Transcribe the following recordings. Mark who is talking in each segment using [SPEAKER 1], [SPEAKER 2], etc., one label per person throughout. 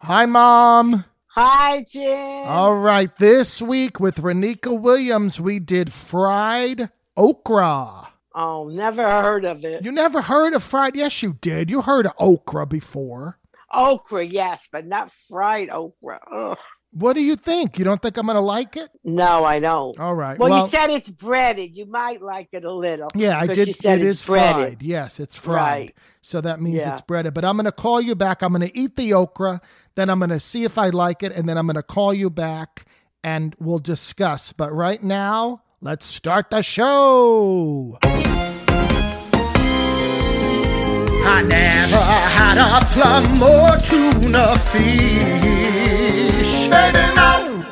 [SPEAKER 1] Hi, Mom.
[SPEAKER 2] Hi, Jim.
[SPEAKER 1] All right. This week with Renika Williams, we did fried okra.
[SPEAKER 2] Oh, never heard of it.
[SPEAKER 1] You never heard of fried? Yes, you did. You heard of okra before.
[SPEAKER 2] Okra, yes, but not fried okra. Ugh.
[SPEAKER 1] What do you think? You don't think I'm going to like it?
[SPEAKER 2] No, I don't.
[SPEAKER 1] All right.
[SPEAKER 2] Well, you said it's breaded. You might like it a little.
[SPEAKER 1] Yeah, I did.
[SPEAKER 2] You said it's breaded.
[SPEAKER 1] fried. Yes, it's fried.
[SPEAKER 2] Right.
[SPEAKER 1] So that means
[SPEAKER 2] Yeah.
[SPEAKER 1] it's breaded. But I'm going to call you back. I'm going to eat the okra. Then I'm going to see if I like it. And then I'm going to call you back and we'll discuss. But right now, let's start the show. I never had a plum or tuna fish. Baby, no.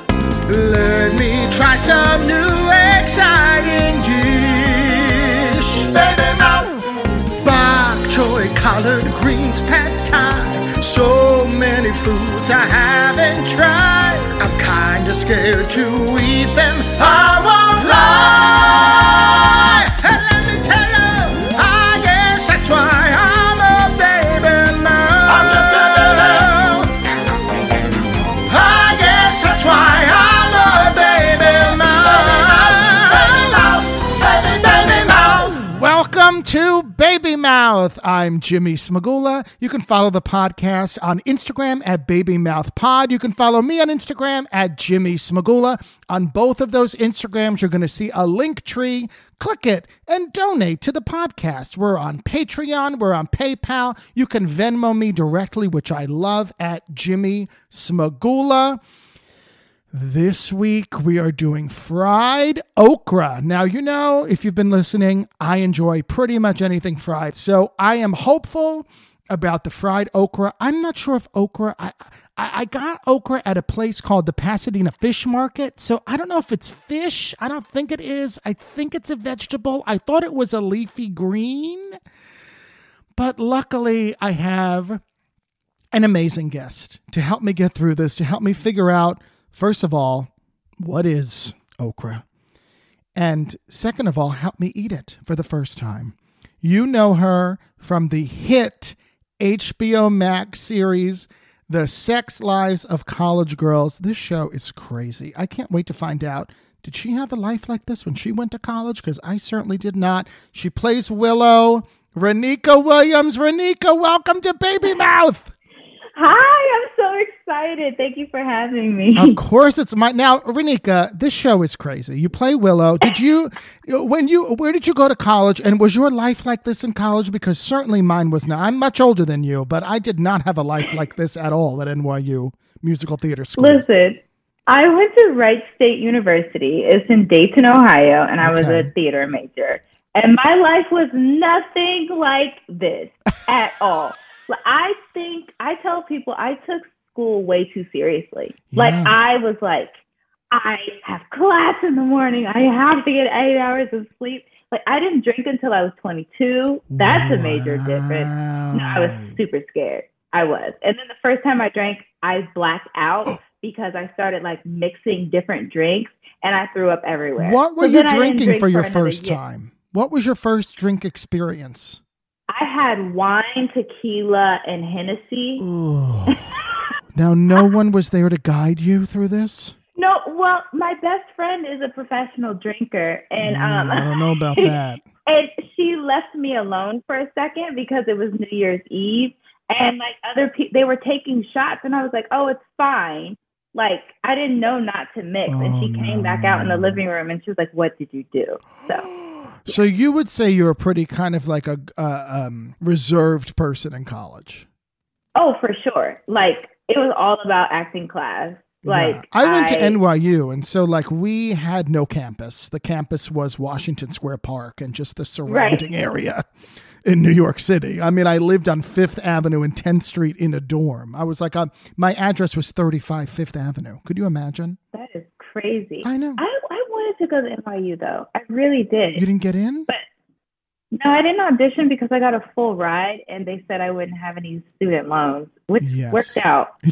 [SPEAKER 1] Let me try some new exciting dish. Baby, no. Bok choy, collard greens, pad thai. So many foods I haven't tried. I'm kinda scared to eat them. I won't lie. Baby Mouth. I'm Jimmy Smagula. You can follow the podcast on Instagram at Baby Mouth Pod. You can follow me on Instagram at Jimmy Smagula. On both of those Instagrams, you're going to see a link tree. Click it and donate to the podcast. We're on Patreon. We're on PayPal. You can Venmo me directly, which I love, at Jimmy Smagula. This week we are doing fried okra. Now, you know, if you've been listening, I enjoy pretty much anything fried. So I am hopeful about the fried okra. I'm not sure if okra, I, I, I got okra at a place called the Pasadena Fish Market. So I don't know if it's fish. I don't think it is. I think it's a vegetable. I thought it was a leafy green. But luckily, I have an amazing guest to help me get through this, to help me figure out, first of all, what is okra? And second of all, help me eat it for the first time. You know her from the hit HBO Max series, The Sex Lives of College Girls. This show is crazy. I can't wait to find out. Did she have a life like this when she went to college? Because I certainly did not. She plays Willow. Renika Williams. Renika, welcome to Baby Mouth.
[SPEAKER 3] Hi, I'm so excited. Thank you for having me.
[SPEAKER 1] Of course, it's my now, Renika. This show is crazy. You play Willow. Did you when you where did you go to college? And was your life like this in college? Because certainly mine was not. I'm much older than you, but I did not have a life like this at all at NYU Musical Theater School.
[SPEAKER 3] Listen, I went to Wright State University. It's in Dayton, Ohio, and I was a theater major. And my life was nothing like this at all. But I think I tell people I took school way too seriously. Like I was like, I have class in the morning. I have to get eight hours of sleep. Like I didn't drink until I was 22. That's a major difference. No, I was super scared. I was. And then the first time I drank, I blacked out because I started like mixing different drinks and I threw up everywhere.
[SPEAKER 1] What were
[SPEAKER 3] So
[SPEAKER 1] you
[SPEAKER 3] then I didn't
[SPEAKER 1] drinking
[SPEAKER 3] drink
[SPEAKER 1] for your first
[SPEAKER 3] year.
[SPEAKER 1] time? What was your first drink experience?
[SPEAKER 3] Had wine, tequila, and Hennessy.
[SPEAKER 1] Now, no one was there to guide you through this.
[SPEAKER 3] No, well, my best friend is a professional drinker, and um,
[SPEAKER 1] Mm, I don't know about that.
[SPEAKER 3] and she left me alone for a second because it was New Year's Eve, and like other people, they were taking shots, and I was like, "Oh, it's fine." Like I didn't know not to mix, and she
[SPEAKER 1] Oh,
[SPEAKER 3] came back out in the living room, and she was like, "What did you do?" So
[SPEAKER 1] So you would say you're a pretty kind of like a uh, um, reserved person in college.
[SPEAKER 3] Oh, for sure. Like it was all about acting class. Like
[SPEAKER 1] Yeah. I went to NYU, and so like we had no campus. The campus was Washington Square Park and just the surrounding area in New York City. I mean, I lived on Fifth Avenue and 10th Street in a dorm. I was like, uh, my address was 35 Fifth Avenue. Could you imagine?
[SPEAKER 3] That is crazy.
[SPEAKER 1] I know.
[SPEAKER 3] I, I wanted to go to NYU though. I really did.
[SPEAKER 1] You didn't get in?
[SPEAKER 3] But No, I didn't audition because I got a full ride and they said I wouldn't have any student loans, which
[SPEAKER 1] Yes.
[SPEAKER 3] worked out.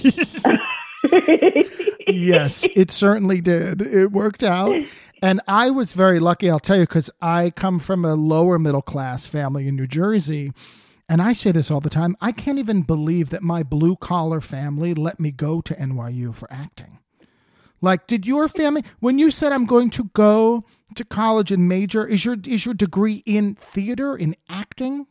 [SPEAKER 1] yes, it certainly did. It worked out. And I was very lucky, I'll tell you, because I come from a lower middle class family in New Jersey. and I say this all the time, I can't even believe that my blue collar family let me go to NYU for acting. Like, did your family when you said I'm going to go to college and major, is your is your degree in theater, in acting?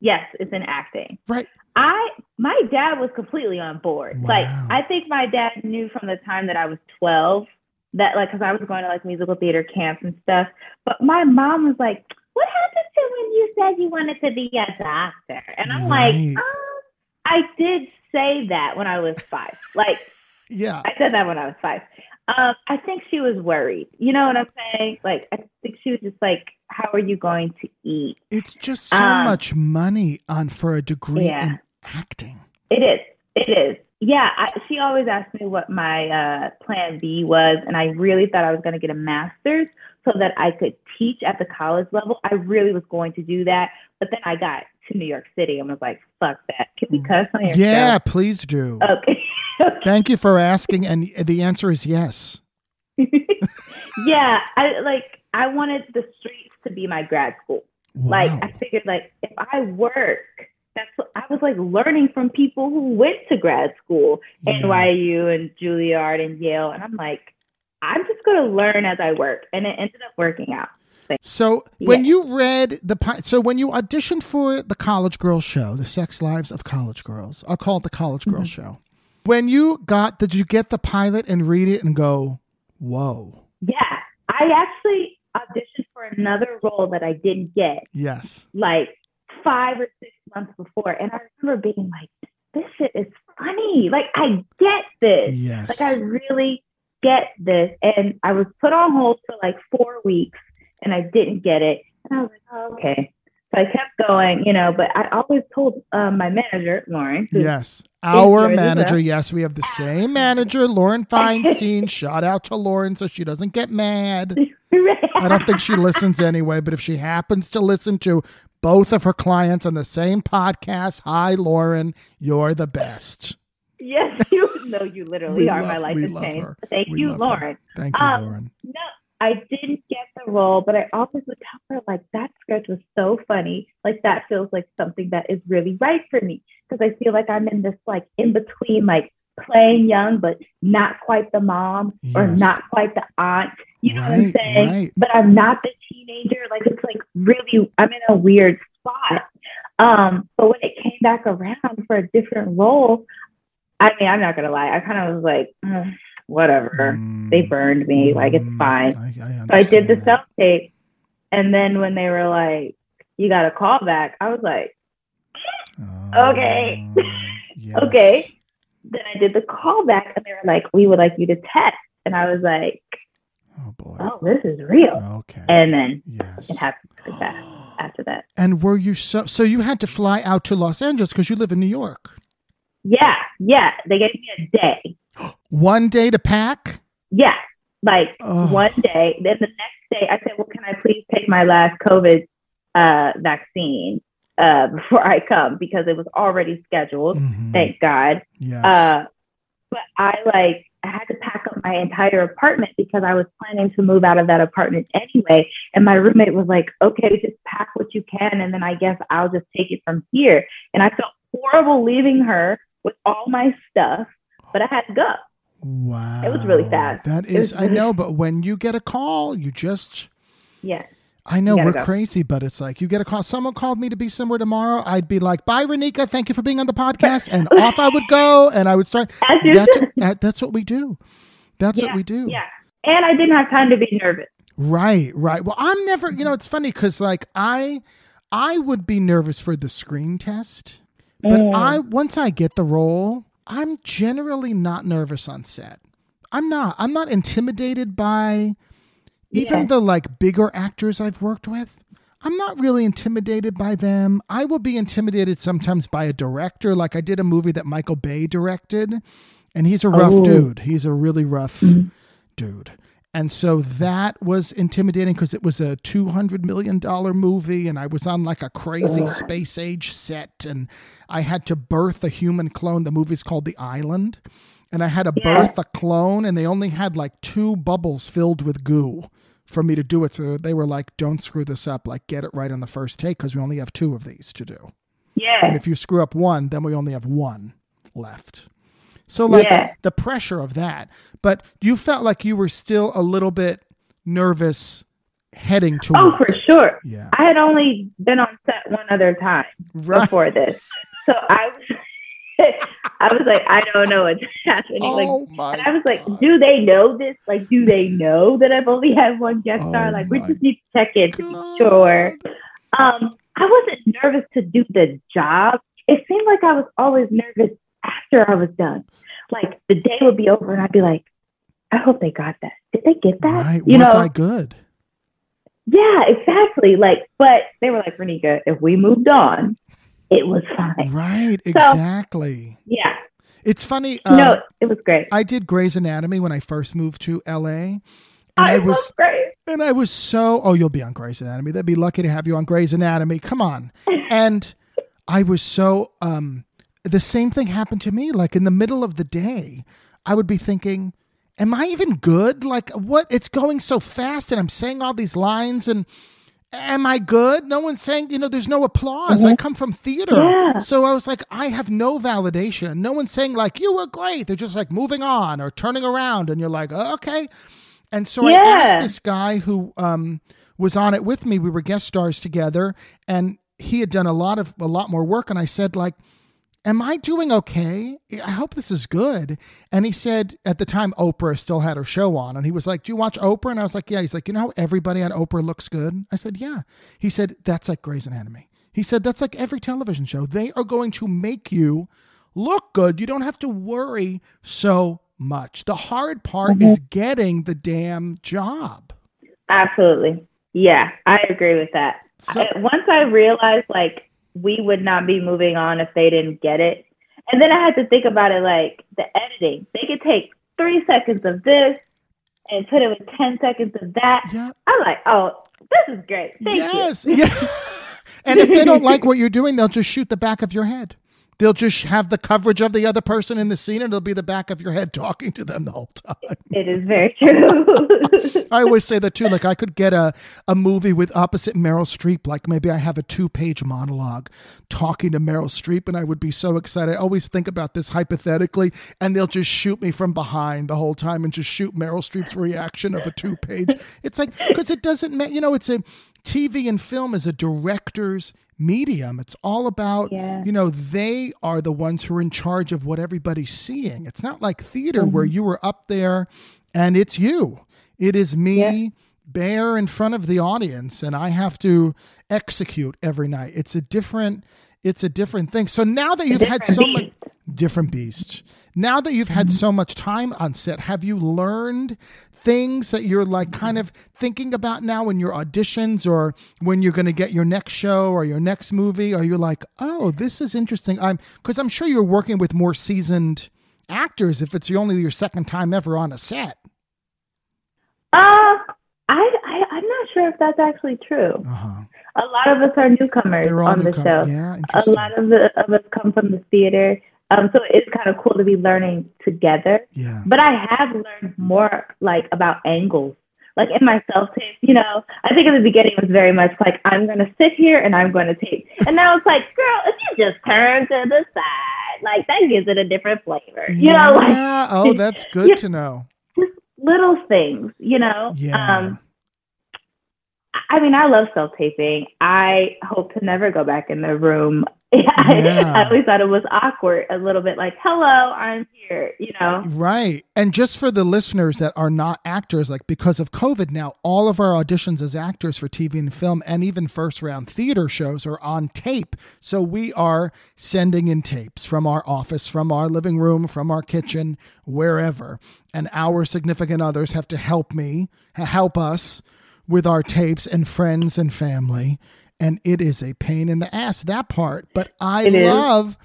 [SPEAKER 3] Yes, it's in acting.
[SPEAKER 1] Right.
[SPEAKER 3] I my dad was completely on board.
[SPEAKER 1] Wow.
[SPEAKER 3] Like I think my dad knew from the time that I was 12 that like cuz I was going to like musical theater camps and stuff. But my mom was like, "What happened to when you said you wanted to be a doctor?" And I'm
[SPEAKER 1] Right.
[SPEAKER 3] like, um, "I did say that when I was 5." Like
[SPEAKER 1] Yeah.
[SPEAKER 3] I said that when I was 5. Um, I think she was worried. You know what I'm saying? Like I think she was just like, "How are you going to eat?"
[SPEAKER 1] It's just so
[SPEAKER 3] Um,
[SPEAKER 1] much money on for a degree
[SPEAKER 3] yeah.
[SPEAKER 1] in acting.
[SPEAKER 3] It is. It is. Yeah. I, she always asked me what my uh, plan B was, and I really thought I was going to get a master's so that I could teach at the college level. I really was going to do that, but then I got to New York City and was like, "Fuck that! Can we cuss on your
[SPEAKER 1] Yeah, please do.
[SPEAKER 3] Okay.
[SPEAKER 1] Thank you for asking, and the answer is yes.
[SPEAKER 3] yeah. I like. I wanted the streets to be my grad school.
[SPEAKER 1] Wow.
[SPEAKER 3] Like I figured, like if I work, that's what I was like learning from people who went to grad school,
[SPEAKER 1] Yeah.
[SPEAKER 3] NYU and Juilliard and Yale, and I'm like, I'm just gonna learn as I work, and it ended up working out.
[SPEAKER 1] So when
[SPEAKER 3] Yeah.
[SPEAKER 1] you read the so when you auditioned for the College Girls show, the Sex Lives of College Girls, I'll call it the College Girls
[SPEAKER 3] Mm-hmm.
[SPEAKER 1] show. When you got, did you get the pilot and read it and go, "Whoa,
[SPEAKER 3] Yeah, I actually auditioned for another role that I didn't get
[SPEAKER 1] yes,
[SPEAKER 3] like five or six months before, and I remember being like, this shit is funny. Like I get this.
[SPEAKER 1] yes,
[SPEAKER 3] Like I really get this. And I was put on hold for like four weeks and I didn't get it. And I was like, oh, okay. So I kept going, you know, but I always told um, my manager, Lauren,
[SPEAKER 1] yes." Our manager, yes, we have the same manager, Lauren Feinstein. Shout out to Lauren so she doesn't get mad. I don't think she listens anyway, but if she happens to listen to both of her clients on the same podcast, hi Lauren, you're the best.
[SPEAKER 3] yes, you know, you literally are.
[SPEAKER 1] love-
[SPEAKER 3] my life
[SPEAKER 1] love
[SPEAKER 3] changed. Thank
[SPEAKER 1] We
[SPEAKER 3] you,
[SPEAKER 1] love her.
[SPEAKER 3] Lauren.
[SPEAKER 1] Thank you,
[SPEAKER 3] Um,
[SPEAKER 1] Lauren.
[SPEAKER 3] No, I didn't get the role, but I always would tell her like that script was so funny. Like that feels like something that is really right for me because I feel like I'm in this like in between, like playing young but not quite the mom or not quite the aunt. You know what I'm saying?
[SPEAKER 1] right.
[SPEAKER 3] But I'm not the teenager. Like it's like really, I'm in a weird spot. Um, but when it came back around for a different role, I mean, I'm not gonna lie. I kind of was like, "Mm, whatever. They
[SPEAKER 1] Mm,
[SPEAKER 3] burned me. Like it's
[SPEAKER 1] mm,
[SPEAKER 3] fine.
[SPEAKER 1] I, I,
[SPEAKER 3] So I did the self tape, and then when they were like, "You got a call back," I was like, Okay.
[SPEAKER 1] Oh, yes.
[SPEAKER 3] Okay. then I did the call back, and they were like, "We would like you to test," and I was like,
[SPEAKER 1] Oh boy.
[SPEAKER 3] "Oh, this is real."
[SPEAKER 1] Okay.
[SPEAKER 3] And then
[SPEAKER 1] yes.
[SPEAKER 3] it happened like that after that.
[SPEAKER 1] And were you so so you had to fly out to Los Angeles because you live in New York?
[SPEAKER 3] Yeah, yeah. They gave me a day.
[SPEAKER 1] One day to pack?
[SPEAKER 3] Yeah, like
[SPEAKER 1] Oh.
[SPEAKER 3] one day. Then the next day, I said, "Well, can I please take my last COVID uh, vaccine uh, before I come because it was already scheduled."
[SPEAKER 1] Mhm.
[SPEAKER 3] Thank God.
[SPEAKER 1] Yes.
[SPEAKER 3] Uh, but I like I had to pack up my entire apartment because I was planning to move out of that apartment anyway. And my roommate was like, "Okay, just pack what you can, and then I guess I'll just take it from here." And I felt horrible leaving her with all my stuff, but I had to go.
[SPEAKER 1] wow.
[SPEAKER 3] it was really fast.
[SPEAKER 1] That is, I know, but when you get a call, you just
[SPEAKER 3] Yeah,
[SPEAKER 1] I know we're
[SPEAKER 3] go.
[SPEAKER 1] crazy, but it's like you get a call. Someone called me to be somewhere tomorrow. I'd be like, "Bye, Renika. Thank you for being on the podcast," and off I would go, and I would start. That's
[SPEAKER 3] should.
[SPEAKER 1] that- that's what we do. That's
[SPEAKER 3] yeah,
[SPEAKER 1] what we do.
[SPEAKER 3] Yeah, and I didn't have time to be nervous.
[SPEAKER 1] Right, right. Well, I'm never. You know, it's funny because like I, I would be nervous for the screen test, but
[SPEAKER 3] Mm.
[SPEAKER 1] I once I get the role, I'm generally not nervous on set. I'm not. I'm not intimidated by even
[SPEAKER 3] Yeah.
[SPEAKER 1] the like bigger actors I've worked with. I'm not really intimidated by them. I will be intimidated sometimes by a director. Like I did a movie that Michael Bay directed, and he's a rough
[SPEAKER 3] Oh.
[SPEAKER 1] dude. He's a really rough
[SPEAKER 3] Mhm.
[SPEAKER 1] dude. And so that was intimidating because it was a $200 million movie and I was on like a crazy space age set and I had to birth a human clone. The movie's called The Island. And I had to
[SPEAKER 3] Yeah.
[SPEAKER 1] birth a clone and they only had like two bubbles filled with goo for me to do it. So they were like, don't screw this up. Like, get it right on the first take because we only have two of these to do.
[SPEAKER 3] Yeah.
[SPEAKER 1] And if you screw up one, then we only have one left. So like
[SPEAKER 3] Yeah.
[SPEAKER 1] the pressure of that. But you felt like you were still a little bit nervous heading to
[SPEAKER 3] Oh, for sure.
[SPEAKER 1] Yeah.
[SPEAKER 3] I had only been on set one other time
[SPEAKER 1] Right.
[SPEAKER 3] before this. So I was I was like, I don't know what's happening.
[SPEAKER 1] Oh
[SPEAKER 3] like and I was like,
[SPEAKER 1] God.
[SPEAKER 3] do they know this? Like, do they know that I've only had one guest
[SPEAKER 1] Oh
[SPEAKER 3] star? Like, we just need to check in to be sure. Um, I wasn't nervous to do the job. It seemed like I was always nervous after I was done. Like the day would be over and I'd be like, I hope they got that. Did they get that?
[SPEAKER 1] Right.
[SPEAKER 3] You
[SPEAKER 1] was
[SPEAKER 3] know,
[SPEAKER 1] I good?
[SPEAKER 3] yeah, exactly. Like, but they were like, Renika, if we moved on, it was fine.
[SPEAKER 1] Right. Exactly.
[SPEAKER 3] Yeah.
[SPEAKER 1] It's funny. Um,
[SPEAKER 3] no, it was great.
[SPEAKER 1] I did Grey's Anatomy when I first moved to LA. And
[SPEAKER 3] I,
[SPEAKER 1] I was
[SPEAKER 3] was great.
[SPEAKER 1] And I was so, oh, you'll be on Grey's Anatomy. They'd be lucky to have you on Grey's Anatomy. Come on. And I was so, um, the same thing happened to me. Like in the middle of the day, I would be thinking, am I even good? Like what? It's going so fast and I'm saying all these lines and am I good? No one's saying, you know, there's no applause. I come from theater.
[SPEAKER 3] Yeah.
[SPEAKER 1] So I was like, I have no validation. No one's saying like, you were great. They're just like moving on or turning around. And you're like, oh, okay. And so I asked this guy who um, was on it with me. We were guest stars together, and he had done a lot of a lot more work. And I said, like, "Am I doing okay? I hope this is good." And he said, at the time, Oprah still had her show on, and he was like, "Do you watch Oprah?" And I was like, "Yeah." He's like, "You know, how everybody on Oprah looks good." I said, "Yeah." He said, "That's like Grey's Anatomy." He said, "That's like every television show. They are going to make you." look good. You don't have to worry so much. The hard part is mm-hmm. getting the damn job.
[SPEAKER 3] Absolutely. Yeah, I agree with that.
[SPEAKER 1] So-
[SPEAKER 3] I- once I realized like we would not be moving on if they didn't get it. And then I had to think about it like the editing. They could take three seconds of this and put it with 10 seconds of that.
[SPEAKER 1] Yeah.
[SPEAKER 3] I'm like, oh, this is great. Thank
[SPEAKER 1] yes. Yeah. and if they don't like what you're doing, they'll just shoot the back of your head. They'll just have the coverage of the other person in the scene, and it'll be the back of your head talking to them the whole time.
[SPEAKER 3] It is very true.
[SPEAKER 1] I always say that too. Like I could get a, a movie with opposite Meryl Streep. Like maybe I have a two page monologue talking to Meryl Streep, and I would be so excited. I always think about this hypothetically, and they'll just shoot me from behind the whole time and just shoot Meryl Streep's reaction of a two page. It's like because it doesn't matter. You know, it's a TV and film is a director's medium. It's all about
[SPEAKER 3] Yeah.
[SPEAKER 1] you know they are the ones who are in charge of what everybody's seeing. It's not like theater where
[SPEAKER 3] Mm-hmm.
[SPEAKER 1] you were up there and it's you. It is me
[SPEAKER 3] Yeah.
[SPEAKER 1] bare in front of the audience and I have to execute every night. It's a different it's a different thing. So now that you've had so much different beast. Now that you've
[SPEAKER 3] Mm-hmm.
[SPEAKER 1] had so much time on set, have you learned things that you're like kind of thinking about now in your auditions or when you're going to get your next show or your next movie? Are you like, oh, this is interesting? I'm because I'm sure you're working with more seasoned actors if it's only your second time ever on a set.
[SPEAKER 3] Uh, I, I, I'm not sure if that's actually true.
[SPEAKER 1] Uh-huh.
[SPEAKER 3] A lot of us are newcomers
[SPEAKER 1] They're
[SPEAKER 3] on the show.
[SPEAKER 1] Yeah,
[SPEAKER 3] a lot of, the, of us come from the theater. Um, so it's kind of cool to be learning together.
[SPEAKER 1] yeah.
[SPEAKER 3] But I have learned more like about angles. Like in my self tape, you know, I think in the beginning it was very much like I'm gonna sit here and I'm gonna tape. And now it's like, girl, if you just turn to the side, like that gives it a different flavor. You know, like
[SPEAKER 1] yeah. oh, that's good
[SPEAKER 3] Yeah.
[SPEAKER 1] to know.
[SPEAKER 3] just little things, you know.
[SPEAKER 1] Yeah.
[SPEAKER 3] Um I mean, I love self taping. I hope to never go back in the room.
[SPEAKER 1] Yeah.
[SPEAKER 3] I always thought it was awkward, a little bit like, hello, I'm here, you know.
[SPEAKER 1] Right. And just for the listeners that are not actors, like because of COVID now, all of our auditions as actors for TV and film and even first round theater shows are on tape. So we are sending in tapes from our office, from our living room, from our kitchen, wherever. And our significant others have to help me, help us with our tapes and friends and family. And it is a pain in the ass, that part. But I
[SPEAKER 3] It is.
[SPEAKER 1] love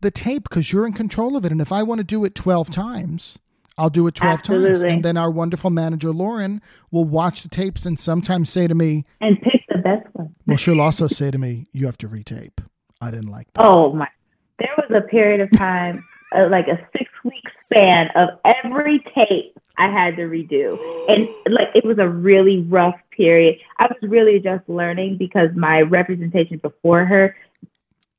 [SPEAKER 1] the tape because you're in control of it. And if I want to do it 12 times, I'll do it 12 times. And then our wonderful manager, Lauren, will watch the tapes and sometimes say to me,
[SPEAKER 3] And pick the best one.
[SPEAKER 1] well, she'll also say to me, you have to retape. I didn't like that.
[SPEAKER 3] Oh my! There was a period of time, uh, like a six-week span of every tape I had to redo, and like it was a really rough period. I was really just learning because my representation before her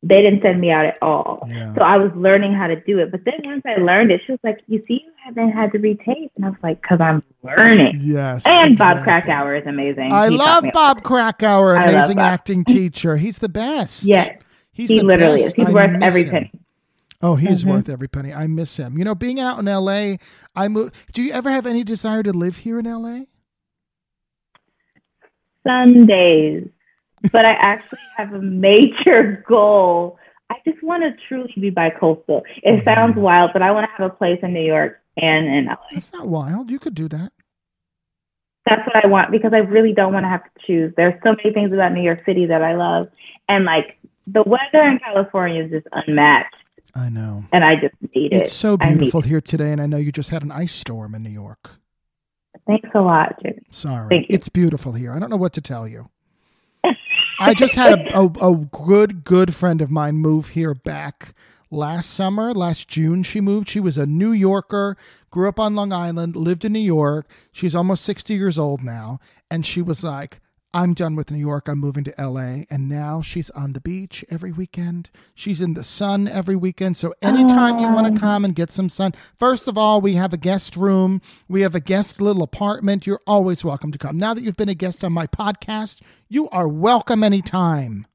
[SPEAKER 3] they didn't send me out at all.
[SPEAKER 1] Yeah.
[SPEAKER 3] So I was learning how to do it. But then once I learned it, she was like, "You see, you haven't had to retape," and I was like, "Cause I'm learning."
[SPEAKER 1] Yes.
[SPEAKER 3] And Bob
[SPEAKER 1] exactly.
[SPEAKER 3] Krakower is amazing.
[SPEAKER 1] I
[SPEAKER 3] He
[SPEAKER 1] love Bob
[SPEAKER 3] Krakower,
[SPEAKER 1] amazing
[SPEAKER 3] Bob.
[SPEAKER 1] acting teacher. He's the best.
[SPEAKER 3] Yes,
[SPEAKER 1] He's
[SPEAKER 3] he
[SPEAKER 1] the
[SPEAKER 3] literally
[SPEAKER 1] best.
[SPEAKER 3] is. He's
[SPEAKER 1] I
[SPEAKER 3] worth every penny.
[SPEAKER 1] Oh, he's
[SPEAKER 3] Mhm.
[SPEAKER 1] worth every penny. I miss him. You know, being out in LA, I move. Do you ever have any desire to live here in LA?
[SPEAKER 3] Sundays, but I actually have a major goal. I just want to truly be bi-coastal. It
[SPEAKER 1] Mhm.
[SPEAKER 3] sounds wild, but I want to have a place in New York and in LA.
[SPEAKER 1] That's not wild. You could do that.
[SPEAKER 3] That's what I want because I really don't want to have to choose. There's so many things about New York City that I love, and like the weather in California is just unmatched,
[SPEAKER 1] I know.
[SPEAKER 3] and I just need it.
[SPEAKER 1] It's so beautiful here today, and I know you just had an ice storm in New York.
[SPEAKER 3] Thanks a lot, Jim.
[SPEAKER 1] Sorry.
[SPEAKER 3] Thank you.
[SPEAKER 1] It's beautiful here. I don't know what to tell you. I just had a, a, a good, good friend of mine move here back last summer, last June. She moved. She was a New Yorker, grew up on Long Island, lived in New York. She's almost 60 years old now. And she was like, I'm done with New York. I'm moving to LA. And now she's on the beach every weekend. She's in the sun every weekend. So anytime you want to oh. come and get some sun, first of all, we have a guest room. We have a guest little apartment. You're always welcome to come. Now that you've been a guest on my podcast, you are welcome anytime.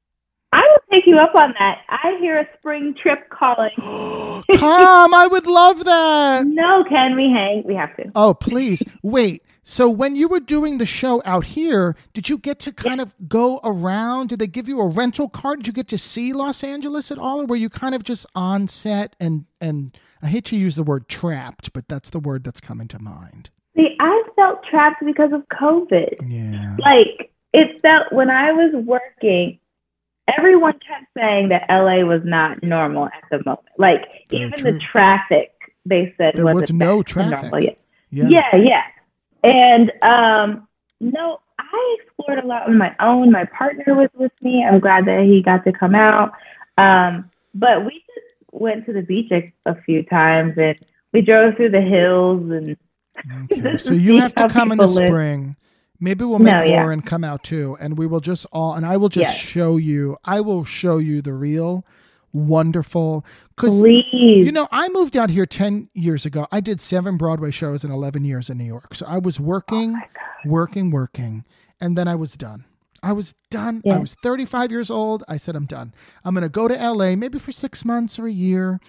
[SPEAKER 3] I will take you up on that. I hear a spring trip calling.
[SPEAKER 1] come. I would love that.
[SPEAKER 3] No, can we hang? We have to.
[SPEAKER 1] Oh, please. Wait. So when you were doing the show out here, did you get to kind of go around? Did they give you a rental car? Did you get to see Los Angeles at all? Or were you kind of just on set and and I hate to use the word trapped, but that's the word that's coming to mind.
[SPEAKER 3] See, I felt trapped because of COVID.
[SPEAKER 1] Yeah.
[SPEAKER 3] Like it felt when I was working, everyone kept saying that LA was not normal at the moment. Like
[SPEAKER 1] Very
[SPEAKER 3] even
[SPEAKER 1] true.
[SPEAKER 3] the traffic, they said
[SPEAKER 1] There was no traffic.
[SPEAKER 3] normal.
[SPEAKER 1] Yeah.
[SPEAKER 3] Yeah, yeah. And um no, I explored a lot on my own. My partner was with me. I'm glad that he got to come out. Um, but we just went to the beach a, a few times and we drove through the hills and
[SPEAKER 1] Okay. So you have to come in the
[SPEAKER 3] live.
[SPEAKER 1] spring. Maybe we'll make
[SPEAKER 3] No, yeah.
[SPEAKER 1] Lauren come out too, and we will just all and I will just
[SPEAKER 3] Yes.
[SPEAKER 1] show you. I will show you the real wonderful because. You know, I moved out here 10 years ago. I did seven Broadway shows in 11 years in New York. So I was working,
[SPEAKER 3] Oh
[SPEAKER 1] working, working, and then I was done. I was done. I was 35 years old. I said, I'm done. I'm going to go to LA maybe for six months or a year.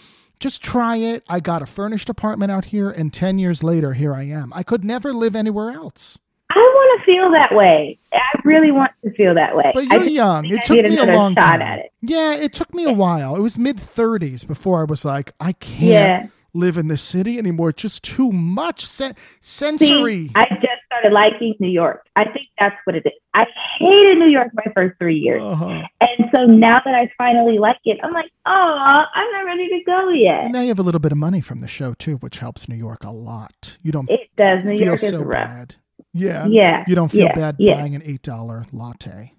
[SPEAKER 1] Just try it. I got a furnished apartment out here, and 10 years later, here I am. I could never live anywhere else.
[SPEAKER 3] I want to feel that way. I really want to feel that way.
[SPEAKER 1] But you're young. It
[SPEAKER 3] I
[SPEAKER 1] took me a long
[SPEAKER 3] shot
[SPEAKER 1] time.
[SPEAKER 3] at it.
[SPEAKER 1] Yeah, it took me a while. It was mid 30s before I was like, I can't
[SPEAKER 3] Yeah.
[SPEAKER 1] live in this city anymore. It's just too much sen-
[SPEAKER 3] See,
[SPEAKER 1] sensory.
[SPEAKER 3] I just started liking New York. I think that's what it is. I hated New York my first three years.
[SPEAKER 1] Uh-huh.
[SPEAKER 3] And so now that I finally like it, I'm like, oh, I'm not ready to go
[SPEAKER 1] And
[SPEAKER 3] yet.
[SPEAKER 1] now you have a little bit of money from the show too, which helps New York a lot. You don't
[SPEAKER 3] It does. New
[SPEAKER 1] feel
[SPEAKER 3] York is
[SPEAKER 1] so
[SPEAKER 3] rough.
[SPEAKER 1] bad. Yeah.
[SPEAKER 3] Yeah.
[SPEAKER 1] You don't feel
[SPEAKER 3] yeah,
[SPEAKER 1] bad
[SPEAKER 3] Yeah.
[SPEAKER 1] buying an eight dollar latte.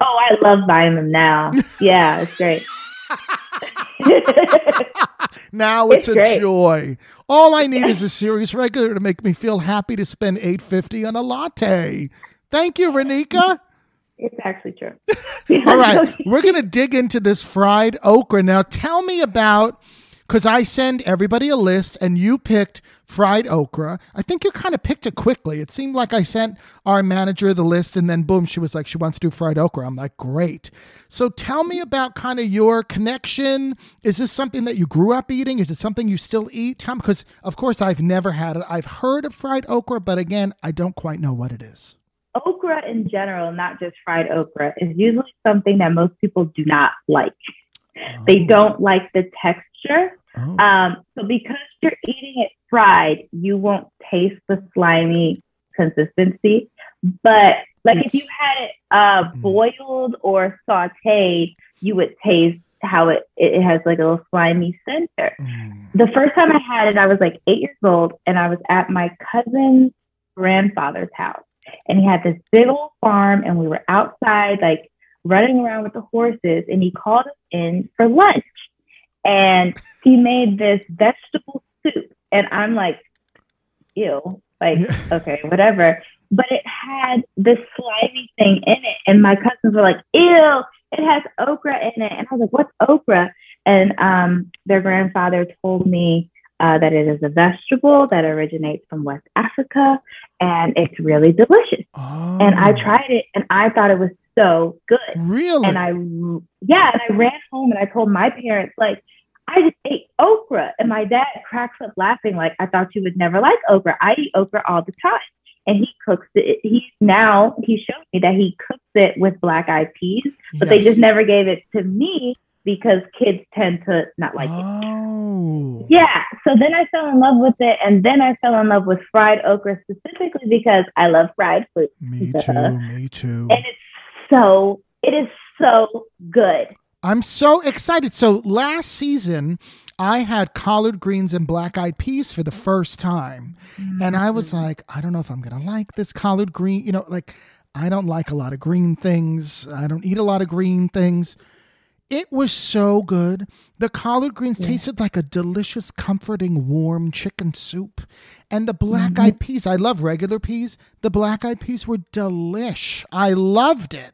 [SPEAKER 3] Oh, I love buying them now. yeah, it's great.
[SPEAKER 1] now it's,
[SPEAKER 3] It's
[SPEAKER 1] a
[SPEAKER 3] great.
[SPEAKER 1] joy. All I need is a series regular to make me feel happy to spend eight fifty on a latte. Thank you, Renika.
[SPEAKER 3] it's actually true.
[SPEAKER 1] All right, we're going to dig into this fried okra. Now, tell me about because I send everybody a list and you picked fried okra. I think you kind of picked it quickly. It seemed like I sent our manager the list and then boom, she was like, she wants to do fried okra. I'm like, great. So tell me about kind of your connection. Is this something that you grew up eating? Is it something you still eat? Because, of course, I've never had it. I've heard of fried okra, but again, I don't quite know what it is.
[SPEAKER 3] okra in general, not just fried okra, is usually something that most people do not like. They don't like the texture.
[SPEAKER 1] Oh.
[SPEAKER 3] Um, so because you're eating it fried, you won't taste the slimy consistency. But like if you had it uh,
[SPEAKER 1] Mm.
[SPEAKER 3] boiled or sautéed, you would taste how it, it has like a little slimy center.
[SPEAKER 1] Mm.
[SPEAKER 3] The first time I had it, I was like eight years old, and I was at my cousin's grandfather's house, and he had this big old farm, and we were outside, like running around with the horses, and he called us in for lunch, and he made this vegetable soup, and I'm like, ew, like
[SPEAKER 1] Yeah.
[SPEAKER 3] okay, whatever. But it had this slimy thing in it, and my cousins were like, ew. it has okra in it. And I was like, what's okra? And um, their grandfather told me uh, that it is a vegetable that originates from West Africa and it's really delicious.
[SPEAKER 1] Oh,
[SPEAKER 3] And I tried it and I thought it was so good.
[SPEAKER 1] Really?
[SPEAKER 3] And I, yeah, and I ran home and I told my parents, like, I just ate okra. And my dad cracks up laughing, like, I thought you would never like okra. I eat okra all the time. And he cooks it. He's now, he showed me that he cooks it with black eyed peas, but they just never gave it to me because kids tend to not like it.
[SPEAKER 1] oh.
[SPEAKER 3] Yeah. So then I fell in love with it. And then I fell in love with fried okra specifically because I love fried food.
[SPEAKER 1] Me too. Me too.
[SPEAKER 3] And it's so, it is so good.
[SPEAKER 1] I'm so excited. So last season, I had collard greens and black eyed peas for the first time. And I was mm-hmm. like, I don't know if I'm going to like this collard green. You know, like, I don't like a lot of green things. I don't eat a lot of green things. It was so good. The collard greens tasted like a delicious, comforting, warm chicken soup. And the black eyed peas, I love regular peas. The black eyed peas were delish. I loved it.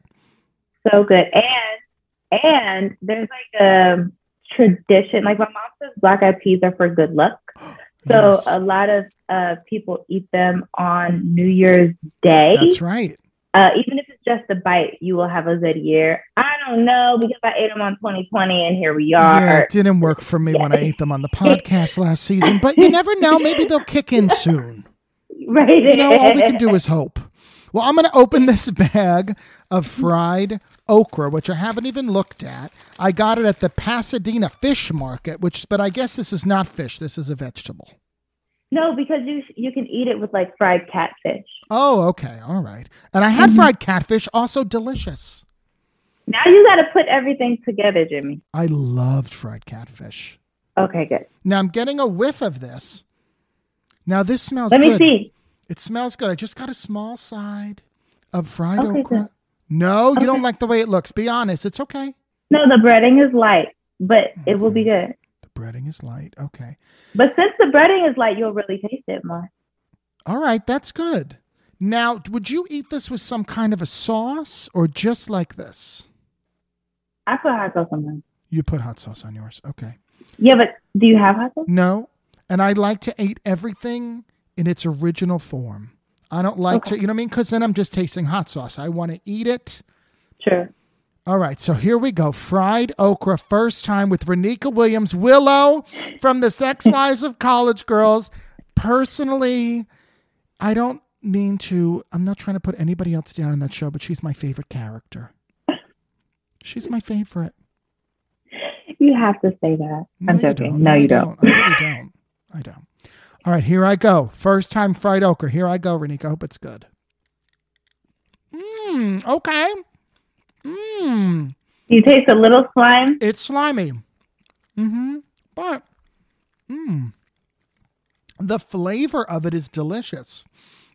[SPEAKER 3] so good. And and there's like a tradition. Like my mom says, black eyed peas are for good luck. So
[SPEAKER 1] Yes.
[SPEAKER 3] a lot of uh, people eat them on New Year's Day.
[SPEAKER 1] That's right.
[SPEAKER 3] Uh, even if it's just a bite, you will have a good year. I don't know because I ate them on 2020, and here we are.
[SPEAKER 1] Yeah, it didn't work for me when I ate them on the podcast last season, but you never know. Maybe they'll kick in soon.
[SPEAKER 3] Right?
[SPEAKER 1] You know, all we can do is hope. Well, I'm going to open this bag of fried okra, which I haven't even looked at. I got it at the Pasadena Fish Market, which, but I guess this is not fish. This is a vegetable.
[SPEAKER 3] no, because you you can eat it with like fried catfish.
[SPEAKER 1] Oh, okay. All right. And I had
[SPEAKER 3] Mm-hmm.
[SPEAKER 1] fried catfish, also delicious.
[SPEAKER 3] Now you got to put everything together, Jimmy.
[SPEAKER 1] I loved fried catfish.
[SPEAKER 3] Okay, good.
[SPEAKER 1] Now I'm getting a whiff of this. Now this smells
[SPEAKER 3] Let me
[SPEAKER 1] good.
[SPEAKER 3] see.
[SPEAKER 1] It smells good. I just got a small side of fried
[SPEAKER 3] Okay,
[SPEAKER 1] okra.
[SPEAKER 3] good.
[SPEAKER 1] No, you
[SPEAKER 3] Okay.
[SPEAKER 1] don't like the way it looks. Be honest. It's okay.
[SPEAKER 3] No, the breading is light, but it will be good.
[SPEAKER 1] The breading is light. Okay.
[SPEAKER 3] But since the breading is light, you'll really taste it more.
[SPEAKER 1] All right. That's good. Now, would you eat this with some kind of a sauce or just like this?
[SPEAKER 3] I put hot sauce on mine.
[SPEAKER 1] You put hot sauce on yours. Okay.
[SPEAKER 3] Yeah, but do you have hot sauce?
[SPEAKER 1] No. And I like to eat everything in its original form. I don't like to, you know what I mean? Because then I'm just tasting hot sauce. I want to eat it.
[SPEAKER 3] Sure.
[SPEAKER 1] All right, so here we go. Fried okra, first time with Renika Williams, Willow from the Sex Lives of College Girls. Personally, I don't mean to, I'm not trying to put anybody else down in that show, but she's my favorite character. She's my favorite.
[SPEAKER 3] You have to say that. I'm joking.
[SPEAKER 1] don't.
[SPEAKER 3] No,
[SPEAKER 1] I
[SPEAKER 3] you don't.
[SPEAKER 1] I really don't. I don't. All right, here I go. First time fried okra. Here I go, Renika. Hope it's good. Mmm, okay. Mmm.
[SPEAKER 3] You taste a little slime.
[SPEAKER 1] It's slimy. Mm-hmm. But mm, the flavor of it is delicious.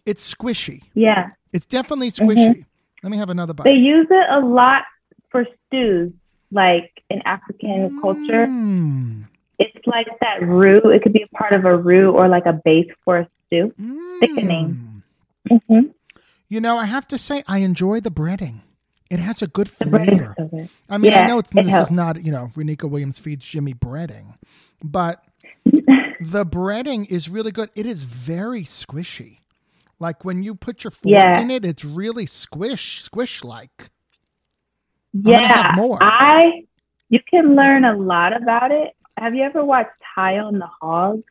[SPEAKER 1] It's squishy.
[SPEAKER 3] Yeah.
[SPEAKER 1] It's definitely squishy. Let me have another
[SPEAKER 3] Mm-hmm. They use it a lot for stews, like in African culture.
[SPEAKER 1] Mm,
[SPEAKER 3] It's like that roux. It could be a part of a roux or like a base for a stew.
[SPEAKER 1] mm.
[SPEAKER 3] Thickening. hmm
[SPEAKER 1] You know, I have to say, I enjoy the breading. It has a good
[SPEAKER 3] The breading is
[SPEAKER 1] flavor. I mean, I know it's
[SPEAKER 3] it
[SPEAKER 1] this
[SPEAKER 3] helps.
[SPEAKER 1] is not, you know, Renika Williams feeds Jimmy breading, but the breading is really good. It is very squishy. Like when you put your fork
[SPEAKER 3] Yeah.
[SPEAKER 1] in it, it's really squish, squish like.
[SPEAKER 3] Yeah,
[SPEAKER 1] more.
[SPEAKER 3] I. You can learn a lot about it. Have you ever watched High on the Hog?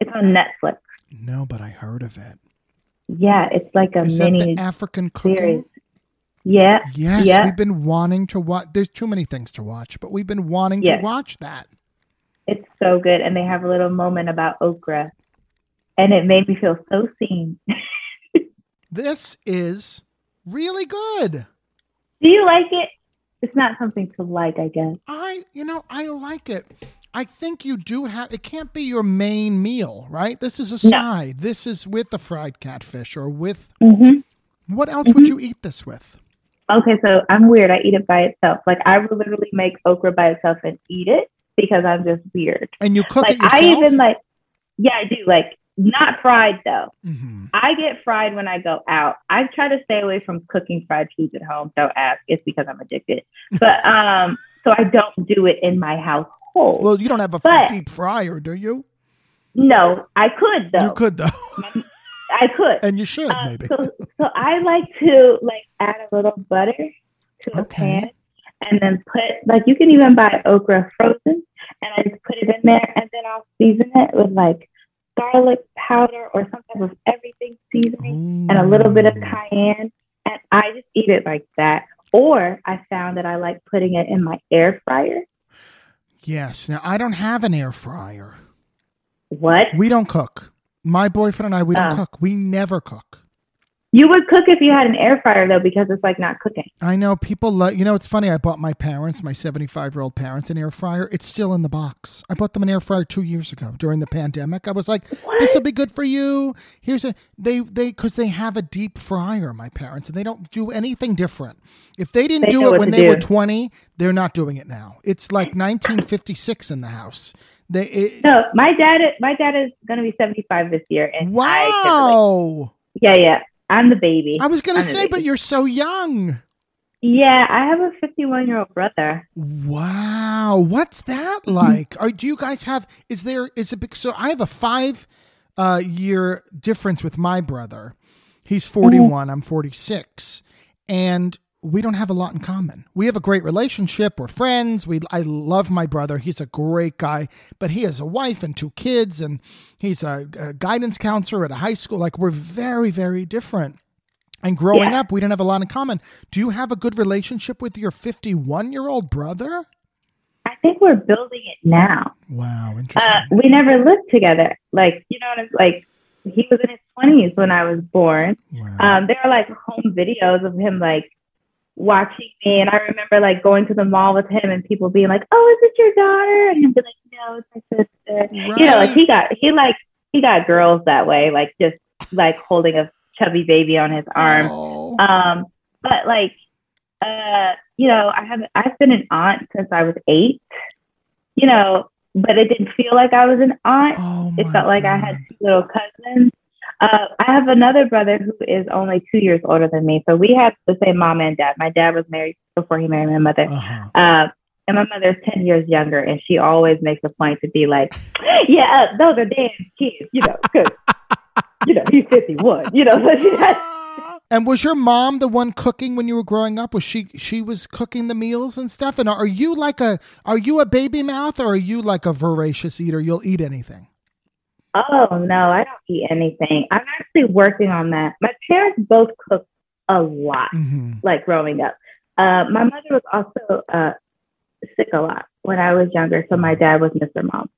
[SPEAKER 3] It's on Netflix.
[SPEAKER 1] No, but I heard of it.
[SPEAKER 3] Yeah, it's like a
[SPEAKER 1] Is
[SPEAKER 3] mini
[SPEAKER 1] African cooking?
[SPEAKER 3] series. Yeah,
[SPEAKER 1] Yes,
[SPEAKER 3] Yeah.
[SPEAKER 1] we've been wanting to watch. There's too many things to watch, but we've been wanting
[SPEAKER 3] Yes.
[SPEAKER 1] to watch that.
[SPEAKER 3] it's so good, and they have a little moment about okra, and it made me feel so seen.
[SPEAKER 1] This is really good.
[SPEAKER 3] Do you like it? It's not something to like, I guess.
[SPEAKER 1] I, you know, I like it. I think you do have. It can't be your main meal, right? This is a
[SPEAKER 3] No.
[SPEAKER 1] side. This is with the fried catfish or with
[SPEAKER 3] hmm
[SPEAKER 1] what else would you eat this with?
[SPEAKER 3] Okay, so I'm weird. I eat it by itself. Like I will literally make okra by itself and eat it because I'm just weird.
[SPEAKER 1] And you cook
[SPEAKER 3] like
[SPEAKER 1] it yourself.
[SPEAKER 3] I even like, yeah, I do. Like not fried though.
[SPEAKER 1] hmm
[SPEAKER 3] I get fried when I go out. I try to stay away from cooking fried foods at home. Don't ask. It's because I'm addicted. But um, so I don't do it in my household.
[SPEAKER 1] Well, you don't have a
[SPEAKER 3] But-
[SPEAKER 1] deep fryer, do you?
[SPEAKER 3] no, I could though.
[SPEAKER 1] You could though,
[SPEAKER 3] I could.
[SPEAKER 1] and you should
[SPEAKER 3] Uh,
[SPEAKER 1] maybe.
[SPEAKER 3] so, so I like to like add a little butter to a pan, and then put like you can even buy okra frozen, and I just put it in there, and then I'll season it with like garlic powder or some type of everything seasoning and a little bit of cayenne, and I just eat it like that. Or I found that I like putting it in my air fryer.
[SPEAKER 1] Yes. Now I don't have an air fryer.
[SPEAKER 3] What?
[SPEAKER 1] We don't cook. My boyfriend and I, we don't
[SPEAKER 3] Oh.
[SPEAKER 1] cook. We never cook.
[SPEAKER 3] You would cook if you had an air fryer though, because it's like not cooking.
[SPEAKER 1] I know people love. You know, it's funny. I bought my parents, my seventy-five-year-old parents, an air fryer. It's still in the box. I bought them an air fryer two years ago during the pandemic. I was like, "This will be good for you." Here's a they they because they have a deep fryer. My parents and they don't do anything different. If they didn't
[SPEAKER 3] They
[SPEAKER 1] do it when
[SPEAKER 3] to
[SPEAKER 1] they were twenty, they're not doing it now. It's like nineteen fifty-six in the house. They it,
[SPEAKER 3] No, my dad. My dad is gonna be seventy five this year, and I
[SPEAKER 1] wow.
[SPEAKER 3] Yeah, yeah. I'm the baby.
[SPEAKER 1] I was gonna say, but you're so young.
[SPEAKER 3] yeah, I have a 51 year old brother.
[SPEAKER 1] Wow, what's that like? Are do you guys have? Is there is it? bec- So I have a five uh, year difference with my brother. He's forty one. I'm forty six, and we don't have a lot in common. We have a great relationship. We're friends. We I love my brother. He's a great guy, but he has a wife and two kids, and he's a, a guidance counselor at a high school. Like we're very very different. And growing
[SPEAKER 3] Yeah.
[SPEAKER 1] up, we didn't have a lot in common. Do you have a good relationship with your 51 year old brother?
[SPEAKER 3] I think we're building it now.
[SPEAKER 1] Wow, interesting.
[SPEAKER 3] Uh, we never lived together. Like, you know what I'm like? He was in his 20s when I was born.
[SPEAKER 1] wow.
[SPEAKER 3] Um, there are like home videos of him like watching me, and I remember like going to the mall with him and people being like, "Oh, is it your daughter?" And he'd be like, "No, it's my sister." You know, like he got he like he got girls that way, like just like holding a chubby baby on his arm.
[SPEAKER 1] Oh.
[SPEAKER 3] Um, but like, uh, you know, I haven't. I've been an aunt since I was eight. You know, but it didn't feel like I was an aunt.
[SPEAKER 1] Oh
[SPEAKER 3] it felt like I had two little cousins. Uh, I have another brother who is only two years older than me, so we have the same mom and dad. My dad was married before he married my mother.
[SPEAKER 1] Uh-huh.
[SPEAKER 3] Uh, and my mother's 10 years younger, and she always makes a point to be like, yeah, uh, those are Dan's kids, you know, because, you know, he's 51, you know, so she has,
[SPEAKER 1] And was your mom the one cooking when you were growing up? Was she she was cooking the meals and stuff? And are you like a are you a baby mouth or are you like a voracious eater? You'll eat anything.
[SPEAKER 3] Oh, no, I don't eat anything. I'm actually working on that. My parents both cook a lot,
[SPEAKER 1] hmm
[SPEAKER 3] like growing up. Uh, my mother was also uh, sick a lot when I was younger, so my dad was Mr. Mom.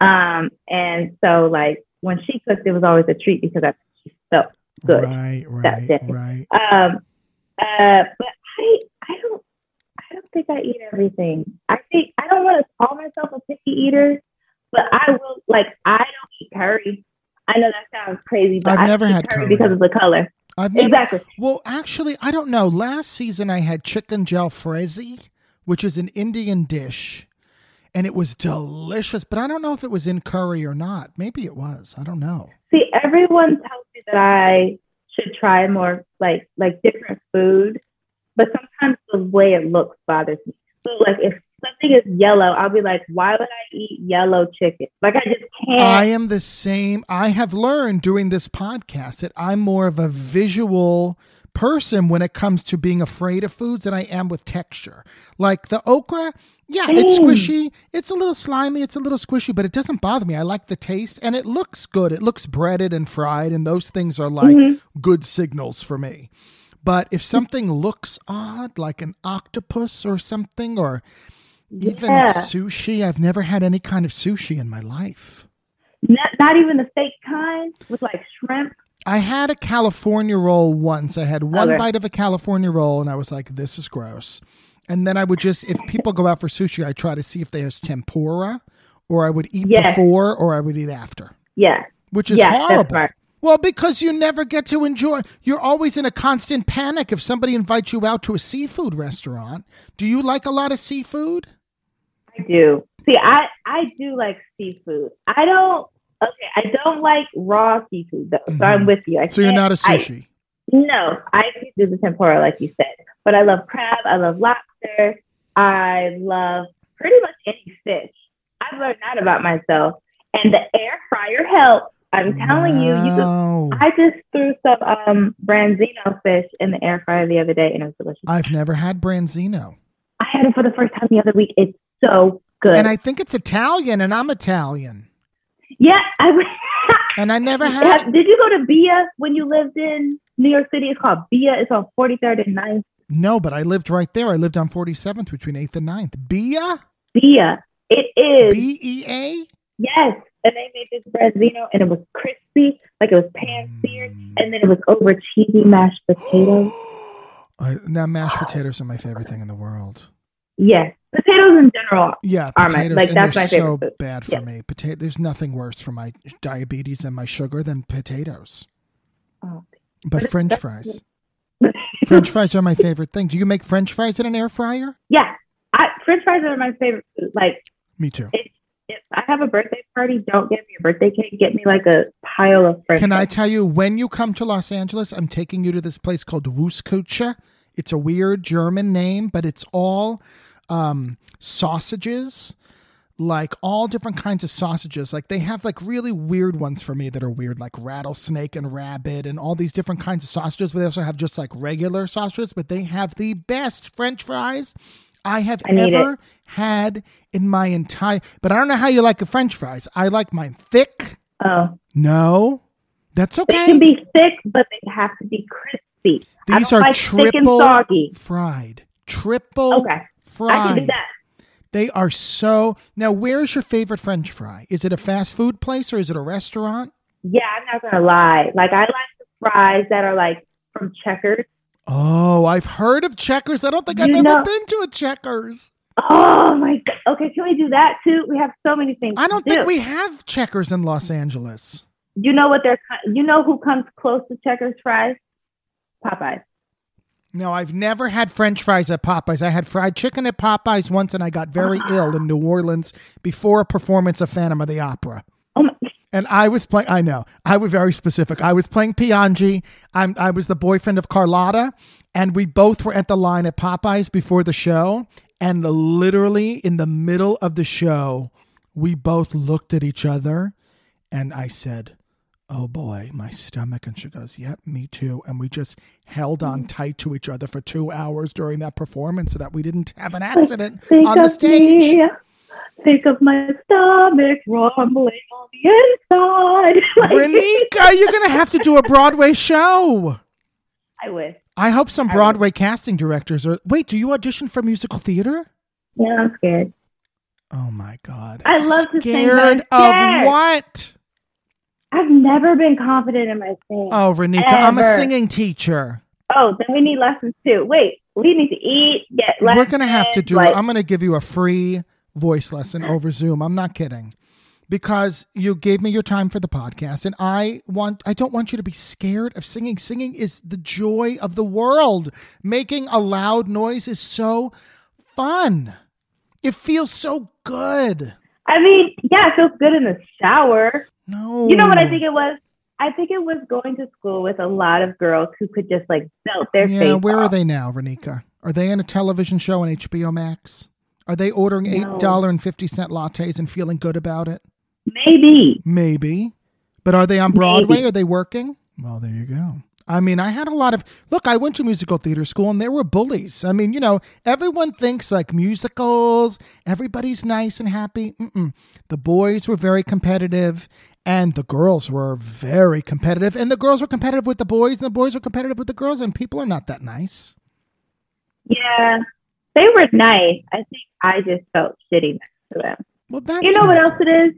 [SPEAKER 3] Um, and so, like, when she cooked, it was always a treat because I, she felt good.
[SPEAKER 1] Right, right,
[SPEAKER 3] it.
[SPEAKER 1] right.
[SPEAKER 3] Um, uh, but I, I don't, I don't think I eat everything. I think I don't want to call myself a picky eater, but I will. Like, I don't eat curry. I know that sounds crazy, but
[SPEAKER 1] I've
[SPEAKER 3] I
[SPEAKER 1] never
[SPEAKER 3] eat
[SPEAKER 1] had
[SPEAKER 3] curry,
[SPEAKER 1] curry.
[SPEAKER 3] because of the color.
[SPEAKER 1] I've never
[SPEAKER 3] Exactly.
[SPEAKER 1] Well, actually, I don't know. Last season I had chicken jalfrezi, which is an Indian dish, and it was delicious, but I don't know if it was in curry or not. Maybe it was. I don't know.
[SPEAKER 3] See, everyone tells me that I should try more like like different food, but sometimes the way it looks bothers me. So, like, if something is yellow, I'll be like, why would I eat yellow chicken? Like, I just can't.
[SPEAKER 1] I am the same. I have learned during this podcast that I'm more of a visual person when it comes to being afraid of foods than I am with texture. Like the okra, yeah, it's squishy. It's a little slimy. It's a little squishy, but it doesn't bother me. I like the taste and it looks good. It looks breaded and fried, and those things are like
[SPEAKER 3] Mhm.
[SPEAKER 1] good signals for me. But if something looks odd, like an octopus or something, or even
[SPEAKER 3] Yeah.
[SPEAKER 1] sushi, I've never had any kind of sushi in my life.
[SPEAKER 3] Not, not even the fake kind with like shrimp.
[SPEAKER 1] I had a California roll once. I had one
[SPEAKER 3] Okay.
[SPEAKER 1] bite of a California roll and I was like, this is gross. And then I would just, if people go out for sushi, I try to see if there's tempura or I would eat
[SPEAKER 3] Yes.
[SPEAKER 1] before or I would eat after,
[SPEAKER 3] Yeah.
[SPEAKER 1] which is
[SPEAKER 3] that's
[SPEAKER 1] horrible. Well, because you never get to enjoy. You're always in a constant panic if somebody invites you out to a seafood restaurant. Do you like a lot of seafood?
[SPEAKER 3] I do. See, I I do like seafood. I don't Okay, I don't like raw seafood though,
[SPEAKER 1] Mhm.
[SPEAKER 3] so I'm with you. I
[SPEAKER 1] So you're
[SPEAKER 3] can't-
[SPEAKER 1] a a
[SPEAKER 3] I-
[SPEAKER 1] sushi.
[SPEAKER 3] no, I can do the tempura like you said, but I love crab. I love lobster. I love pretty much any fish. I've learned that about myself, and the air fryer helps. I'm telling you, you. Could,
[SPEAKER 1] Wow.
[SPEAKER 3] I just threw some um, branzino fish in the air fryer the other day, and it was delicious.
[SPEAKER 1] I've never had branzino.
[SPEAKER 3] I had it for the first time the other week. It's so good.
[SPEAKER 1] And I think it's Italian, and I'm Italian.
[SPEAKER 3] yeah, I. went-
[SPEAKER 1] And I never had.
[SPEAKER 3] Have- Did you go to Bea when you lived in New York City? It's called Bea. It's on 43rd and 9th.
[SPEAKER 1] No, but I lived right there. I lived on 47th between 8th and 9th. Bea?
[SPEAKER 3] Bea. It is.
[SPEAKER 1] B E A?
[SPEAKER 3] Yes. And they made this bread branzino and it was crispy, like it was pan seared, mm. and then it was over cheesy mashed potatoes.
[SPEAKER 1] I, now, mashed ah. potatoes are my favorite thing in the world.
[SPEAKER 3] Yes. Potatoes in general.
[SPEAKER 1] Yeah,
[SPEAKER 3] Are my-
[SPEAKER 1] potatoes.
[SPEAKER 3] like,
[SPEAKER 1] and
[SPEAKER 3] that's my
[SPEAKER 1] so
[SPEAKER 3] favorite food.
[SPEAKER 1] bad for
[SPEAKER 3] Yeah.
[SPEAKER 1] me. Potato. There's nothing worse for my diabetes and my sugar than potatoes.
[SPEAKER 3] Oh.
[SPEAKER 1] But
[SPEAKER 3] it's-
[SPEAKER 1] French fries. French fries are my favorite thing. Do you make French fries in an air fryer?
[SPEAKER 3] yeah. I, French fries are my favorite food. Like,
[SPEAKER 1] Me too.
[SPEAKER 3] if I have a birthday party, don't get me a birthday cake. Get me like a pile of French fries.
[SPEAKER 1] Can I tell you, when you come to Los Angeles, I'm taking you to this place called Wurstküche. It's a weird German name, but it's all um, sausages, like all different kinds of sausages. Like they have like really weird ones for me that are weird, like rattlesnake and rabbit and all these different kinds of sausages. But they also have just like regular sausages, but they have the best French fries I have
[SPEAKER 3] I
[SPEAKER 1] ever had in my entire. But I don't know how you like a French fries. I like mine thick.
[SPEAKER 3] Oh.
[SPEAKER 1] No, that's okay.
[SPEAKER 3] They can be thick, but they have to be crispy.
[SPEAKER 1] These are
[SPEAKER 3] like thick and
[SPEAKER 1] triple
[SPEAKER 3] soggy.
[SPEAKER 1] fried. Triple
[SPEAKER 3] Okay. I can do that.
[SPEAKER 1] They are so. Now, where's your favorite French fry? Is it a fast food place or is it a restaurant?
[SPEAKER 3] Yeah, I'm not gonna lie. Like I like the fries that are like from Checkers.
[SPEAKER 1] Oh, I've heard of Checkers. I don't think I've
[SPEAKER 3] You
[SPEAKER 1] ever
[SPEAKER 3] know-
[SPEAKER 1] been to a Checkers.
[SPEAKER 3] Oh my god. Okay, can we do that too? We have so many things.
[SPEAKER 1] I don't think
[SPEAKER 3] do.
[SPEAKER 1] we have Checkers in Los Angeles.
[SPEAKER 3] You know what they're. You know who comes close to Checkers fries? Popeyes.
[SPEAKER 1] No, I've never had French fries at Popeyes. I had fried chicken at Popeyes once, and I got very ill in New Orleans before a performance of Phantom of the Opera.
[SPEAKER 3] Oh my.
[SPEAKER 1] And I was playing. I know. I was very specific. I was playing Piangi. I'm. I was the boyfriend of Carlotta, and we both were at the line at Popeyes before the show. And literally in the middle of the show, we both looked at each other, and I said, "Oh boy, my stomach." And she goes, "Yep, me too." And we just held on mm. tight to each other for two hours during that performance, so that we didn't have an accident
[SPEAKER 3] Think
[SPEAKER 1] on the stage.
[SPEAKER 3] me. Think of my stomach rumbling on the inside.
[SPEAKER 1] Renika, you're gonna have to do a Broadway show.
[SPEAKER 3] I wish.
[SPEAKER 1] I hope some
[SPEAKER 3] I.
[SPEAKER 1] Broadway casting directors are. Wait, do you audition for musical theater?
[SPEAKER 3] Yeah, I'm scared.
[SPEAKER 1] Oh my god!
[SPEAKER 3] I love to sing,
[SPEAKER 1] Scared of what?
[SPEAKER 3] I've never been confident in my singing.
[SPEAKER 1] Oh, Renika, I'm a singing teacher.
[SPEAKER 3] Oh, then we need lessons too. Wait, we need to eat, get lessons.
[SPEAKER 1] We're gonna have to do.
[SPEAKER 3] like,
[SPEAKER 1] I'm gonna give you a free voice lesson over Zoom. I'm not kidding, because you gave me your time for the podcast, and I want. I don't want you to be scared of singing. Singing is the joy of the world. Making a loud noise is so fun. It feels so good.
[SPEAKER 3] I mean, yeah, it feels good in the shower.
[SPEAKER 1] No,
[SPEAKER 3] You know what I think it was? I think it was going to school with a lot of girls who could just like belt their
[SPEAKER 1] Yeah,
[SPEAKER 3] face
[SPEAKER 1] where are they now, Renika? Are they in a television show on HBO Max? Are they ordering eight dollar and fifty cent lattes and feeling good about it?
[SPEAKER 3] Maybe.
[SPEAKER 1] Maybe, but are they on Broadway?
[SPEAKER 3] Maybe.
[SPEAKER 1] Are they working? Well, there you go. I mean, I had a lot of look. I went to musical theater school, and there were bullies. I mean, you know, everyone thinks like musicals. Everybody's nice and happy. Mm-mm. The boys were very competitive, and the girls were very competitive, and the girls were competitive with the boys, and the boys were competitive with the girls, and people are not that nice.
[SPEAKER 3] Yeah. They were nice. I think I just felt shitty next to them.
[SPEAKER 1] Well, that's
[SPEAKER 3] you know what else
[SPEAKER 1] good.
[SPEAKER 3] it is?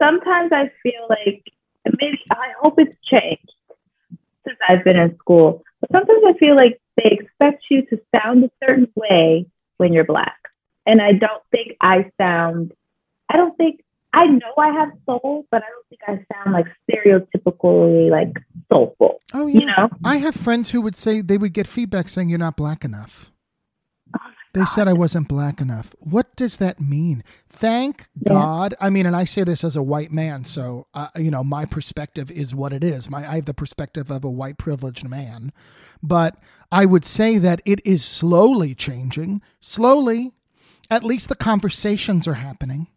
[SPEAKER 3] Sometimes I feel like maybe I hope it's changed since I've been in school. But sometimes I feel like they expect you to sound a certain way when you're black. And I don't think I sound I don't think I know I have soul, but I don't think I sound like stereotypically like soulful.
[SPEAKER 1] Oh yeah.
[SPEAKER 3] You know?
[SPEAKER 1] I have friends who would say they would get feedback saying you're not black enough.
[SPEAKER 3] Oh
[SPEAKER 1] They said I wasn't black enough. What does that mean? Thank
[SPEAKER 3] Yeah.
[SPEAKER 1] God. I mean, and I say this as a white man, so uh, you know my perspective is what it is. My I have the perspective of a white privileged man, but I would say that it is slowly changing. Slowly, at least the conversations are happening.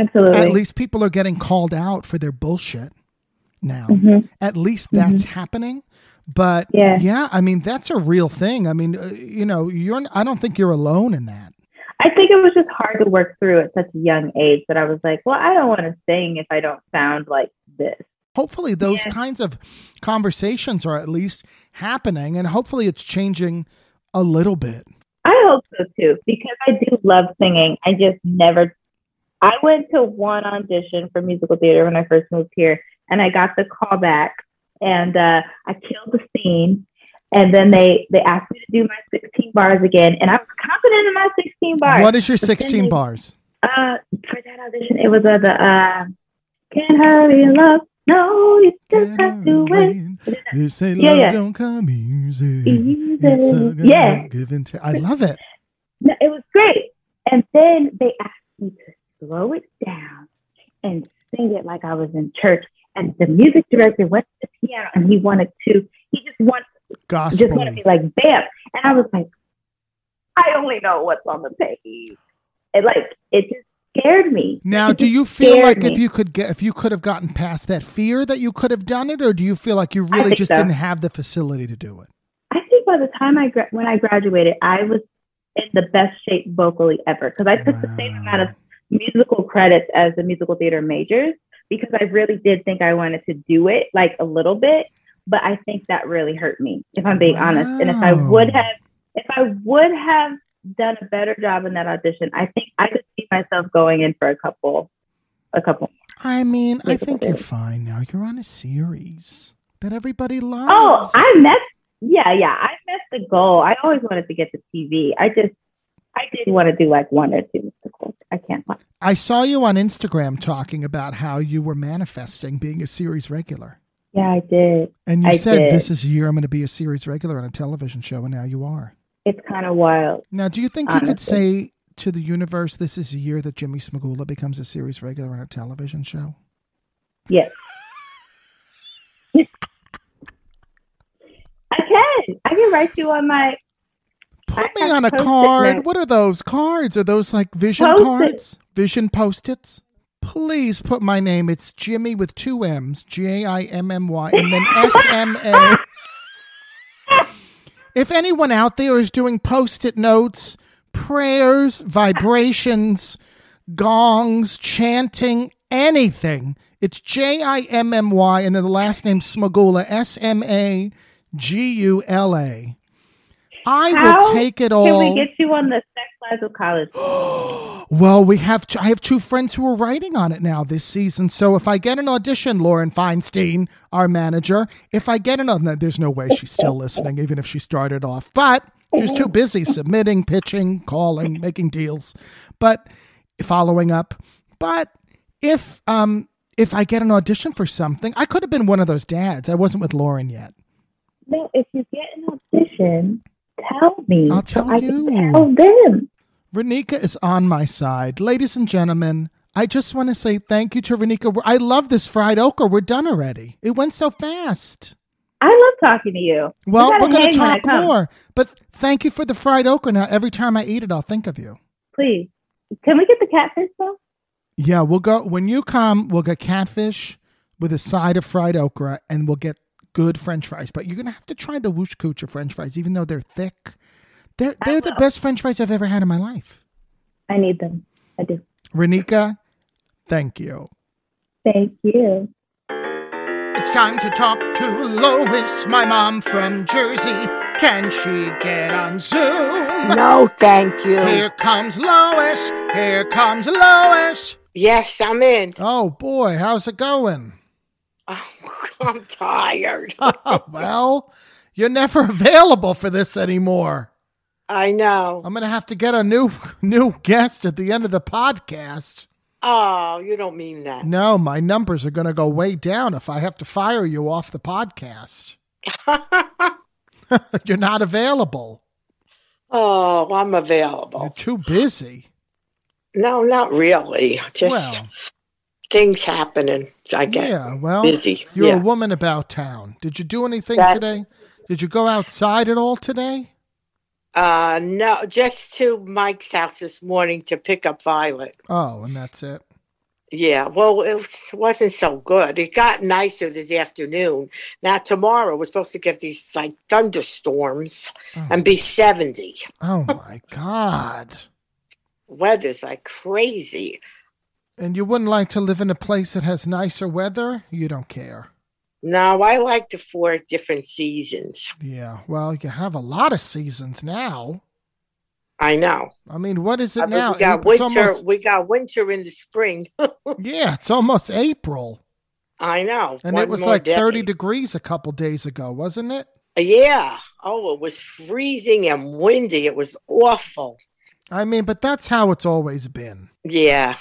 [SPEAKER 3] Absolutely.
[SPEAKER 1] At least people are getting called out for their bullshit now.
[SPEAKER 3] Mhm.
[SPEAKER 1] At least that's happening. But
[SPEAKER 3] Yeah.
[SPEAKER 1] yeah, I mean that's a real thing. I mean, uh, you know, you're. I don't think you're alone in that.
[SPEAKER 3] I think it was just hard to work through at such a young age that I was like, well, I don't want to sing if I don't sound like this.
[SPEAKER 1] Hopefully, those
[SPEAKER 3] Yeah.
[SPEAKER 1] kinds of conversations are at least happening, and hopefully, it's changing a little bit.
[SPEAKER 3] I hope so too, because I do love singing. I just never. I went to one audition for musical theater when I first moved here, and I got the call back, and uh, I killed the scene. And then they they asked me to do my 16 bars again, and I was confident in my 16 bars.
[SPEAKER 1] What is your 16
[SPEAKER 3] they-
[SPEAKER 1] bars?
[SPEAKER 3] Uh, for that audition, it was uh, the uh, "Can't Hurry Love." No, you just have to wait.
[SPEAKER 1] You say
[SPEAKER 3] Yeah,
[SPEAKER 1] love
[SPEAKER 3] yeah.
[SPEAKER 1] don't come easy.
[SPEAKER 3] Easy.
[SPEAKER 1] Good
[SPEAKER 3] Yeah.
[SPEAKER 1] give and take. I love it.
[SPEAKER 3] No, it was great. And then they asked me to slow it down and sing it like I was in church. And the music director went to the piano and he wanted to, he just wanted, Gospel. just wanted to be like, bam. And I was like, I only know what's on the page. And like, it just scared me.
[SPEAKER 1] Now, do you feel like if you could get if you could have gotten past that fear that you could have done it, or do you feel like you really just
[SPEAKER 3] so.
[SPEAKER 1] didn't have the facility to do it?
[SPEAKER 3] I think by the time I, gra- when I graduated, I was in the best shape vocally ever because I took the same amount of musical credits as the musical theater majors because I really did think I wanted to do it like a little bit, but I think that really hurt me if I'm being honest. And if I would have, if I would have done a better job in that audition, I think I could see myself going in for a couple, a couple.
[SPEAKER 1] I mean, I think you're fine now. You're on a series that everybody oh, loves.
[SPEAKER 3] Oh, I messed. Yeah, yeah, I messed the goal. I always wanted to get to TV. I just, I did want to do like one or two musicals. I can't. lie.
[SPEAKER 1] I saw you on Instagram talking about how you were manifesting being a series regular.
[SPEAKER 3] Yeah, I did.
[SPEAKER 1] And you
[SPEAKER 3] I
[SPEAKER 1] said,
[SPEAKER 3] did.
[SPEAKER 1] This is a year I'm going to be a series regular on a television show, and now you are.
[SPEAKER 3] It's kind of wild.
[SPEAKER 1] Now, do you think you could say to the universe, this is a year that Jimmy Smagula becomes a series regular on a television show?
[SPEAKER 3] Yes. I can. I can write you on my.
[SPEAKER 1] Put
[SPEAKER 3] I
[SPEAKER 1] me on a card.
[SPEAKER 3] notes.
[SPEAKER 1] What are those cards? Are those like vision
[SPEAKER 3] Post-it.
[SPEAKER 1] cards? Vision post-its? Please put my name. It's Jimmy with two M's, J I M M Y, and then S M A. If anyone out there is doing post-it notes, prayers, vibrations, gongs, chanting, anything, it's J I M M Y, and then the last name Smagula, S M A G U L A. I will take it all.
[SPEAKER 3] Can we get you on the Sex Lives of College?
[SPEAKER 1] Well, we have. T- I have two friends who are writing on it now this season. So if I get an audition, Lauren Feinstein, our manager, if I get an, audition, there's no way she's still listening, even if she started off. But she's too busy submitting, pitching, calling, making deals, but following up. But if um if I get an audition for something, I could have been one of those dads. I wasn't with Lauren yet.
[SPEAKER 3] No, if you get an audition, tell me.
[SPEAKER 1] I'll tell
[SPEAKER 3] so I can
[SPEAKER 1] you.
[SPEAKER 3] Tell them.
[SPEAKER 1] Renika is on my side. Ladies and gentlemen, I just want to say thank you to Renika. I love this fried okra. We're done already. It went so fast.
[SPEAKER 3] I love talking to you.
[SPEAKER 1] Well, we're going to talk more. But thank you for the fried okra. Now, every time I eat it, I'll think of you.
[SPEAKER 3] Please. Can we get the catfish though?
[SPEAKER 1] Yeah, we'll go. When you come, we'll get catfish with a side of fried okra and we'll get good french fries. But you're going to have to try the Wurstküche french fries, even though they're thick. They're, they're the best french fries I've ever had in my life.
[SPEAKER 3] I need them. I do.
[SPEAKER 1] Renika, thank you.
[SPEAKER 3] Thank you.
[SPEAKER 1] It's time to talk to Lois, my mom from Jersey. Can she get on Zoom?
[SPEAKER 2] No, thank you.
[SPEAKER 1] Here comes Lois. Here comes Lois.
[SPEAKER 2] Yes, I'm in.
[SPEAKER 1] Oh boy, how's it going?
[SPEAKER 2] Oh, I'm tired.
[SPEAKER 1] Oh, well, you're never available for this anymore.
[SPEAKER 2] I know.
[SPEAKER 1] I'm gonna have to get a new new guest at the end of the podcast.
[SPEAKER 2] Oh, you don't mean that.
[SPEAKER 1] No, my numbers are gonna go way down if I have to fire you off the podcast. You're not available.
[SPEAKER 2] Oh, I'm available.
[SPEAKER 1] You're too busy.
[SPEAKER 2] No, not really. Just
[SPEAKER 1] well,
[SPEAKER 2] things happening. I get
[SPEAKER 1] yeah. Well,
[SPEAKER 2] busy.
[SPEAKER 1] you're
[SPEAKER 2] yeah.
[SPEAKER 1] a woman about town. Did you do anything
[SPEAKER 2] That's-
[SPEAKER 1] today? Did you go outside at all today?
[SPEAKER 2] Uh, no, just to Mike's house this morning to pick up Violet.
[SPEAKER 1] Oh, and that's it.
[SPEAKER 2] Yeah, well, it was- wasn't so good. It got nicer this afternoon. Now tomorrow we're supposed to get these like thunderstorms
[SPEAKER 1] Oh,
[SPEAKER 2] and be seventy.
[SPEAKER 1] oh my God.
[SPEAKER 2] Weather's like crazy.
[SPEAKER 1] And you wouldn't like to live in a place that has nicer weather? You don't care.
[SPEAKER 2] No, I like the four different seasons.
[SPEAKER 1] Yeah. Well, you have a lot of seasons now.
[SPEAKER 2] I know.
[SPEAKER 1] I mean, what is
[SPEAKER 2] I
[SPEAKER 1] it
[SPEAKER 2] mean,
[SPEAKER 1] now?
[SPEAKER 2] we got
[SPEAKER 1] April-
[SPEAKER 2] winter.
[SPEAKER 1] almost-
[SPEAKER 2] We got winter in the spring.
[SPEAKER 1] yeah, it's almost April.
[SPEAKER 2] I know.
[SPEAKER 1] And
[SPEAKER 2] One
[SPEAKER 1] it was like
[SPEAKER 2] day.
[SPEAKER 1] 30 degrees a couple days ago, wasn't it?
[SPEAKER 2] Uh, yeah. Oh, it was freezing and windy. It was awful.
[SPEAKER 1] I mean, but that's how it's always been.
[SPEAKER 2] Yeah.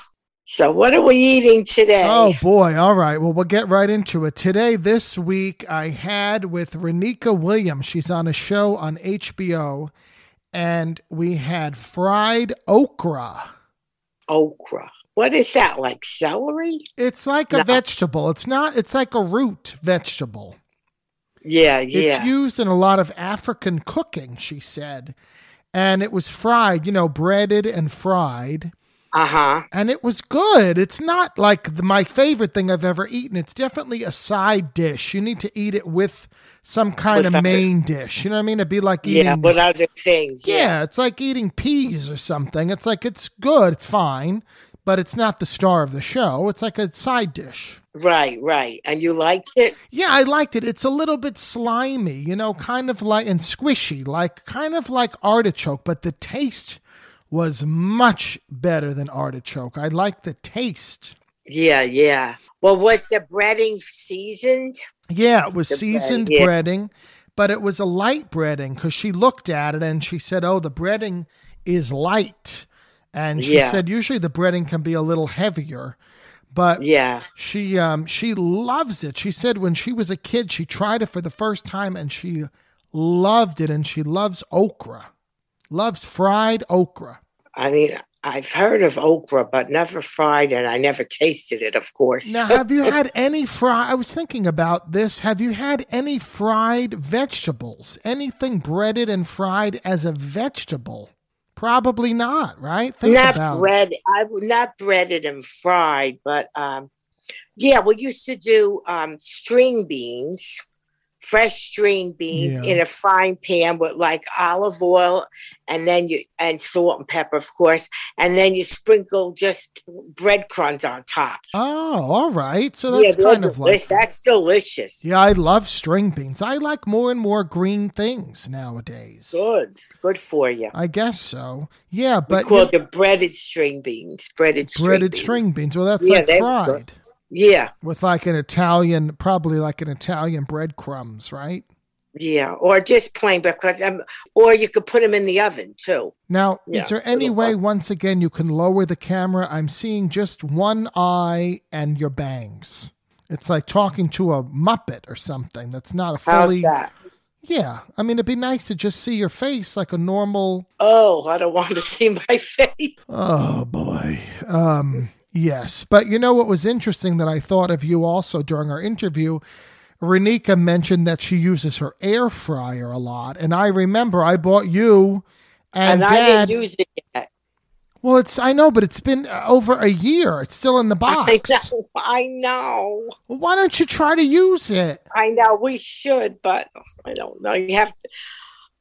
[SPEAKER 2] So what are we eating today?
[SPEAKER 1] Oh boy! All right. Well, we'll get right into it today. This week, I had with Renika Williams. She's on a show on HBO, and we had fried okra.
[SPEAKER 2] okra. What is that? Like celery?
[SPEAKER 1] It's like a
[SPEAKER 2] No.
[SPEAKER 1] vegetable. It's not. It's like a root vegetable.
[SPEAKER 2] Yeah, yeah.
[SPEAKER 1] It's used in a lot of African cooking. She said, and it was fried. You know, breaded and fried.
[SPEAKER 2] Uh huh.
[SPEAKER 1] and it was good. It's not like the, my favorite thing I've ever eaten. It's definitely a side dish. You need to eat it with some kind
[SPEAKER 2] With
[SPEAKER 1] of main dish. You know what I mean? It'd be like eating.
[SPEAKER 2] Yeah, with other things.
[SPEAKER 1] yeah,
[SPEAKER 2] Yeah.
[SPEAKER 1] it's like eating peas or something. It's like it's good. It's fine, but it's not the star of the show. It's like a side dish.
[SPEAKER 2] Right, right. And you liked it?
[SPEAKER 1] Yeah, I liked it. It's a little bit slimy, you know, kind of like and squishy, like kind of like artichoke, but the taste was much better than artichoke. I like the taste.
[SPEAKER 2] Yeah, yeah. Well, was the breading seasoned?
[SPEAKER 1] Yeah, it was
[SPEAKER 2] The bread,
[SPEAKER 1] seasoned
[SPEAKER 2] yeah.
[SPEAKER 1] breading, but it was a light breading because she looked at it and she said, "Oh, the breading is light," and she
[SPEAKER 2] Yeah.
[SPEAKER 1] said usually the breading can be a little heavier, but
[SPEAKER 2] Yeah.
[SPEAKER 1] she um she loves it. She said when she was a kid, she tried it for the first time and she loved it, and she loves okra, loves fried okra.
[SPEAKER 2] I mean, I've heard of okra, but never fried it. I never tasted it, of course.
[SPEAKER 1] Now, have you had any fried? I was thinking about this. Have you had any fried vegetables? Anything breaded and fried as a vegetable? Probably not, right? Think
[SPEAKER 2] not
[SPEAKER 1] it.
[SPEAKER 2] bread. I would not breaded and fried, but um, yeah, we used to do um string beans, fresh string beans
[SPEAKER 1] Yeah.
[SPEAKER 2] in a frying pan with like olive oil, and then you and salt and pepper, of course, and then you sprinkle just breadcrumbs on top.
[SPEAKER 1] Oh, all right. So that's
[SPEAKER 2] they're
[SPEAKER 1] kind of like
[SPEAKER 2] delicious. that's delicious.
[SPEAKER 1] Yeah, I love string beans. I like more and more green things nowadays.
[SPEAKER 2] good, good for you.
[SPEAKER 1] I guess so. Yeah,
[SPEAKER 2] we
[SPEAKER 1] but
[SPEAKER 2] call
[SPEAKER 1] you-
[SPEAKER 2] the breaded string beans. Breaded string
[SPEAKER 1] breaded
[SPEAKER 2] beans.
[SPEAKER 1] string beans. Well, that's
[SPEAKER 2] Yeah,
[SPEAKER 1] like fried
[SPEAKER 2] Yeah,
[SPEAKER 1] with like an Italian, probably like an Italian breadcrumbs, right?
[SPEAKER 2] yeah, or just plain because um, or you could put them in the oven too.
[SPEAKER 1] Now,
[SPEAKER 2] Yeah,
[SPEAKER 1] is there any way,
[SPEAKER 2] bug.
[SPEAKER 1] once again, you can lower the camera? I'm seeing just one eye and your bangs. It's like talking to a Muppet or something. That's not a
[SPEAKER 2] How's
[SPEAKER 1] fully.
[SPEAKER 2] that?
[SPEAKER 1] Yeah. I mean, it'd be nice to just see your face like a normal.
[SPEAKER 2] Oh, I don't want to see my face.
[SPEAKER 1] Oh, boy. Um, yes. But you know what was interesting that I thought of you also during our interview? Renika mentioned that she uses her air fryer a lot. And I remember I bought you and,
[SPEAKER 2] And, I
[SPEAKER 1] dad.
[SPEAKER 2] didn't use it yet.
[SPEAKER 1] Well, it's I know, but it's been uh, over a year. It's still in the
[SPEAKER 2] I
[SPEAKER 1] box.
[SPEAKER 2] know. I know.
[SPEAKER 1] Well, why don't you try to use it?
[SPEAKER 2] I know. We should, but I don't know. You have to.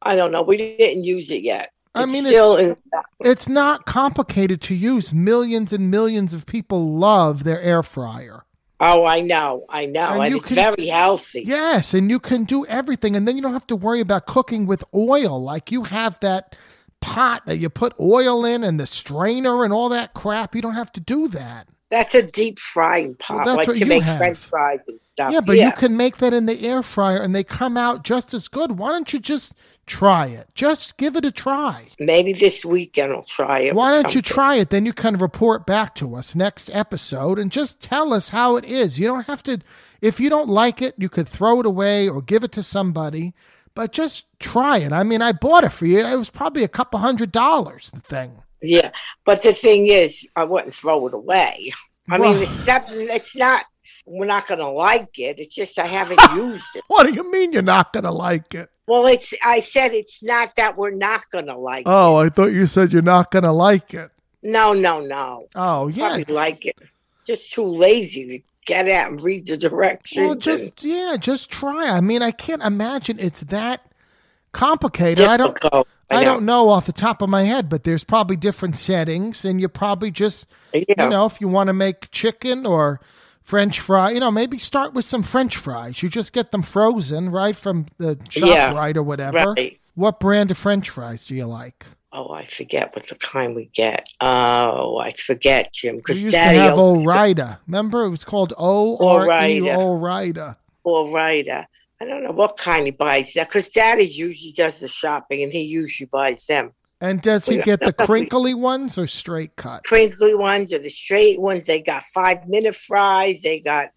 [SPEAKER 2] I don't know. We didn't use it yet.
[SPEAKER 1] I
[SPEAKER 2] It's
[SPEAKER 1] mean,
[SPEAKER 2] still in.
[SPEAKER 1] It's not complicated to use. Millions and millions of people love their air fryer.
[SPEAKER 2] Oh, I know. I know.
[SPEAKER 1] And
[SPEAKER 2] And, it's
[SPEAKER 1] can-
[SPEAKER 2] very healthy.
[SPEAKER 1] Yes, and you can do everything, and then you don't have to worry about cooking with oil. Like you have that pot that you put oil in, and the strainer and all that crap. You don't have to do that.
[SPEAKER 2] That's a deep frying pot,
[SPEAKER 1] that's
[SPEAKER 2] like to
[SPEAKER 1] you
[SPEAKER 2] make
[SPEAKER 1] have.
[SPEAKER 2] French fries and stuff.
[SPEAKER 1] Yeah, but you can make that in the air fryer, and they come out just as good. Why don't you just try it? Just give it a try.
[SPEAKER 2] Maybe this weekend I'll try it.
[SPEAKER 1] Why don't you try it? Then you can report back to us next episode and just tell us how it is. You don't have to, if you don't like it, you could throw it away or give it to somebody. but just try it. I mean, I bought it for you. It was probably a couple hundred dollars. The thing.
[SPEAKER 2] Yeah, but the thing is, I wouldn't throw it away. I
[SPEAKER 1] Well-
[SPEAKER 2] mean, it's, not- it's not. We're not going to like it. It's just I haven't used it.
[SPEAKER 1] What do you mean you're not gonna like it?
[SPEAKER 2] Well, it's. I said it's not that we're not going to like. Oh, it.
[SPEAKER 1] Oh, I thought you said you're not gonna like it.
[SPEAKER 2] No, no, no.
[SPEAKER 1] Oh yeah.
[SPEAKER 2] Probably like it. Just too lazy to get out and read the directions.
[SPEAKER 1] Well,
[SPEAKER 2] and
[SPEAKER 1] just yeah, just try. I mean, I can't imagine it's that complicated. I don't.
[SPEAKER 2] difficult.
[SPEAKER 1] I,
[SPEAKER 2] know.
[SPEAKER 1] don't know off the top of my head, but there's probably different settings, and you probably just
[SPEAKER 2] Yeah.
[SPEAKER 1] you know if you want to make chicken or French fry, you know, maybe start with some French fries. You just get them frozen right from the shop
[SPEAKER 2] Yeah,
[SPEAKER 1] right or whatever.
[SPEAKER 2] right.
[SPEAKER 1] What brand of French fries do you like?
[SPEAKER 2] Oh, I forget what the kind we get. Oh, I forget, Jim. Because Daddy
[SPEAKER 1] to have Ore-Ida. Remember, it was called O R E
[SPEAKER 2] Ore-Ida.
[SPEAKER 1] Ore-Ida.
[SPEAKER 2] All right. Uh, I don't know what kind he buys that because Daddy usually does the shopping and he usually buys them.
[SPEAKER 1] And does he get the crinkly ones or straight cut?
[SPEAKER 2] Crinkly ones or the straight ones. They got five minute fries. They got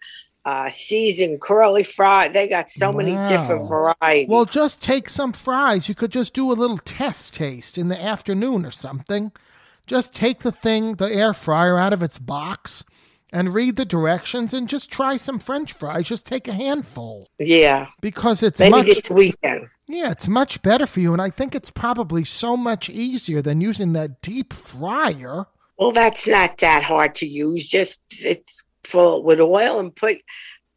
[SPEAKER 2] uh, seasoned curly fry. They got so many different varieties.
[SPEAKER 1] Well, just take some fries. You could just do a little test taste in the afternoon or something. Just take the thing, the air fryer, out of its box and read the directions and just try some French fries. Just take a handful
[SPEAKER 2] yeah,
[SPEAKER 1] because it's
[SPEAKER 2] maybe
[SPEAKER 1] much
[SPEAKER 2] this weekend.
[SPEAKER 1] Yeah, it's much better for you. And I think it's probably so much easier than using that deep fryer.
[SPEAKER 2] Well, that's not that hard to use. Just it's full with oil and put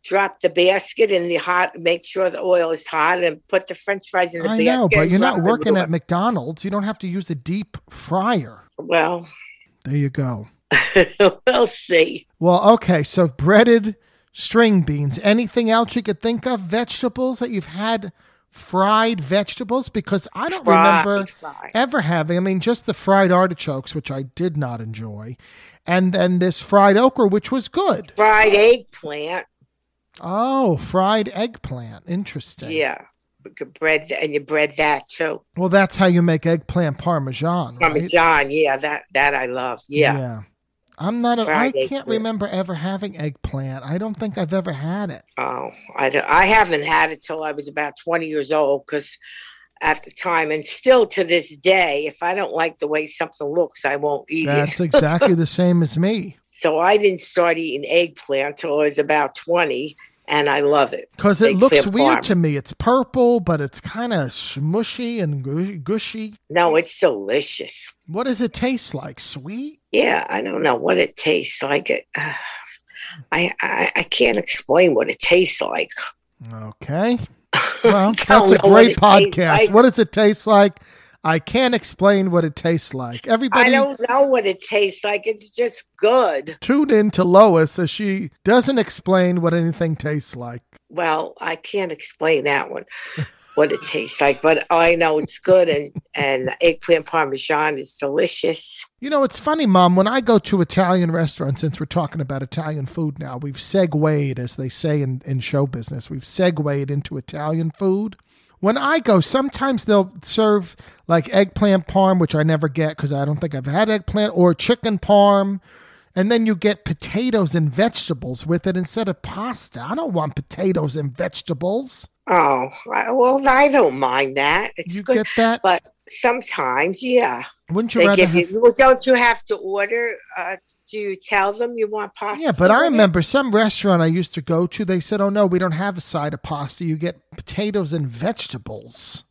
[SPEAKER 2] drop the basket in the hot. Make sure the oil is hot and put the French fries in the
[SPEAKER 1] I
[SPEAKER 2] basket.
[SPEAKER 1] know, but you're not working at McDonald's. You don't have to use a deep fryer.
[SPEAKER 2] Well,
[SPEAKER 1] There you go.
[SPEAKER 2] we'll see.
[SPEAKER 1] Well, okay, so breaded string beans. Anything else you could think of? Vegetables that you've had fried vegetables? Because I don't
[SPEAKER 2] Fried,
[SPEAKER 1] remember
[SPEAKER 2] fried.
[SPEAKER 1] ever having, I mean, just the fried artichokes, which I did not enjoy, and then this fried okra, which was good.
[SPEAKER 2] fried eggplant.
[SPEAKER 1] Oh, fried eggplant. Interesting.
[SPEAKER 2] Yeah, could bread and you bread that too.
[SPEAKER 1] Well, that's how you make eggplant parmesan, right?
[SPEAKER 2] Parmesan. Yeah, that that I love. Yeah.
[SPEAKER 1] I'm not, a, I can't remember ever having eggplant. I don't think I've ever had it.
[SPEAKER 2] Oh, I I haven't had it till I was about twenty years old because at the time and still to this day, if I don't like the way something looks, I won't eat
[SPEAKER 1] That's
[SPEAKER 2] it.
[SPEAKER 1] That's exactly the same as me.
[SPEAKER 2] So I didn't start eating eggplant till I was about twenty, and I love it.
[SPEAKER 1] Because it looks weird
[SPEAKER 2] parm.
[SPEAKER 1] to me. It's purple, but it's kind of smushy and gu- gushy.
[SPEAKER 2] No, it's delicious.
[SPEAKER 1] What does it taste like? Sweet?
[SPEAKER 2] Yeah, I don't know what it tastes like. It. Uh, I, I I can't explain what it tastes like.
[SPEAKER 1] Okay. Well, that's a great podcast.
[SPEAKER 2] like.
[SPEAKER 1] What does it taste like? I can't explain what it tastes like. Everybody
[SPEAKER 2] I don't know what it tastes like. It's just good.
[SPEAKER 1] tune in to Lois as she doesn't explain what anything tastes like.
[SPEAKER 2] Well, I can't explain that one, what it tastes like, but I know it's good, and and eggplant parmesan is delicious.
[SPEAKER 1] You know, it's funny, Mom, when I go to Italian restaurants, since we're talking about Italian food now, we've segued, as they say in, in show business, we've segued into Italian food. When I go, sometimes they'll serve like eggplant parm, which I never get because I don't think I've had eggplant, or chicken parm. And then you get potatoes and vegetables with it instead of pasta. I don't want potatoes and vegetables.
[SPEAKER 2] Oh, well, I don't mind that. It's
[SPEAKER 1] You
[SPEAKER 2] good,
[SPEAKER 1] get that?
[SPEAKER 2] but sometimes, yeah,
[SPEAKER 1] Wouldn't you
[SPEAKER 2] they
[SPEAKER 1] rather have
[SPEAKER 2] you. Well, don't you have to order? Uh, do you tell them you want pasta?
[SPEAKER 1] Yeah, but I
[SPEAKER 2] with it?
[SPEAKER 1] remember some restaurant I used to go to, they said, oh no, we don't have a side of pasta. You get potatoes and vegetables.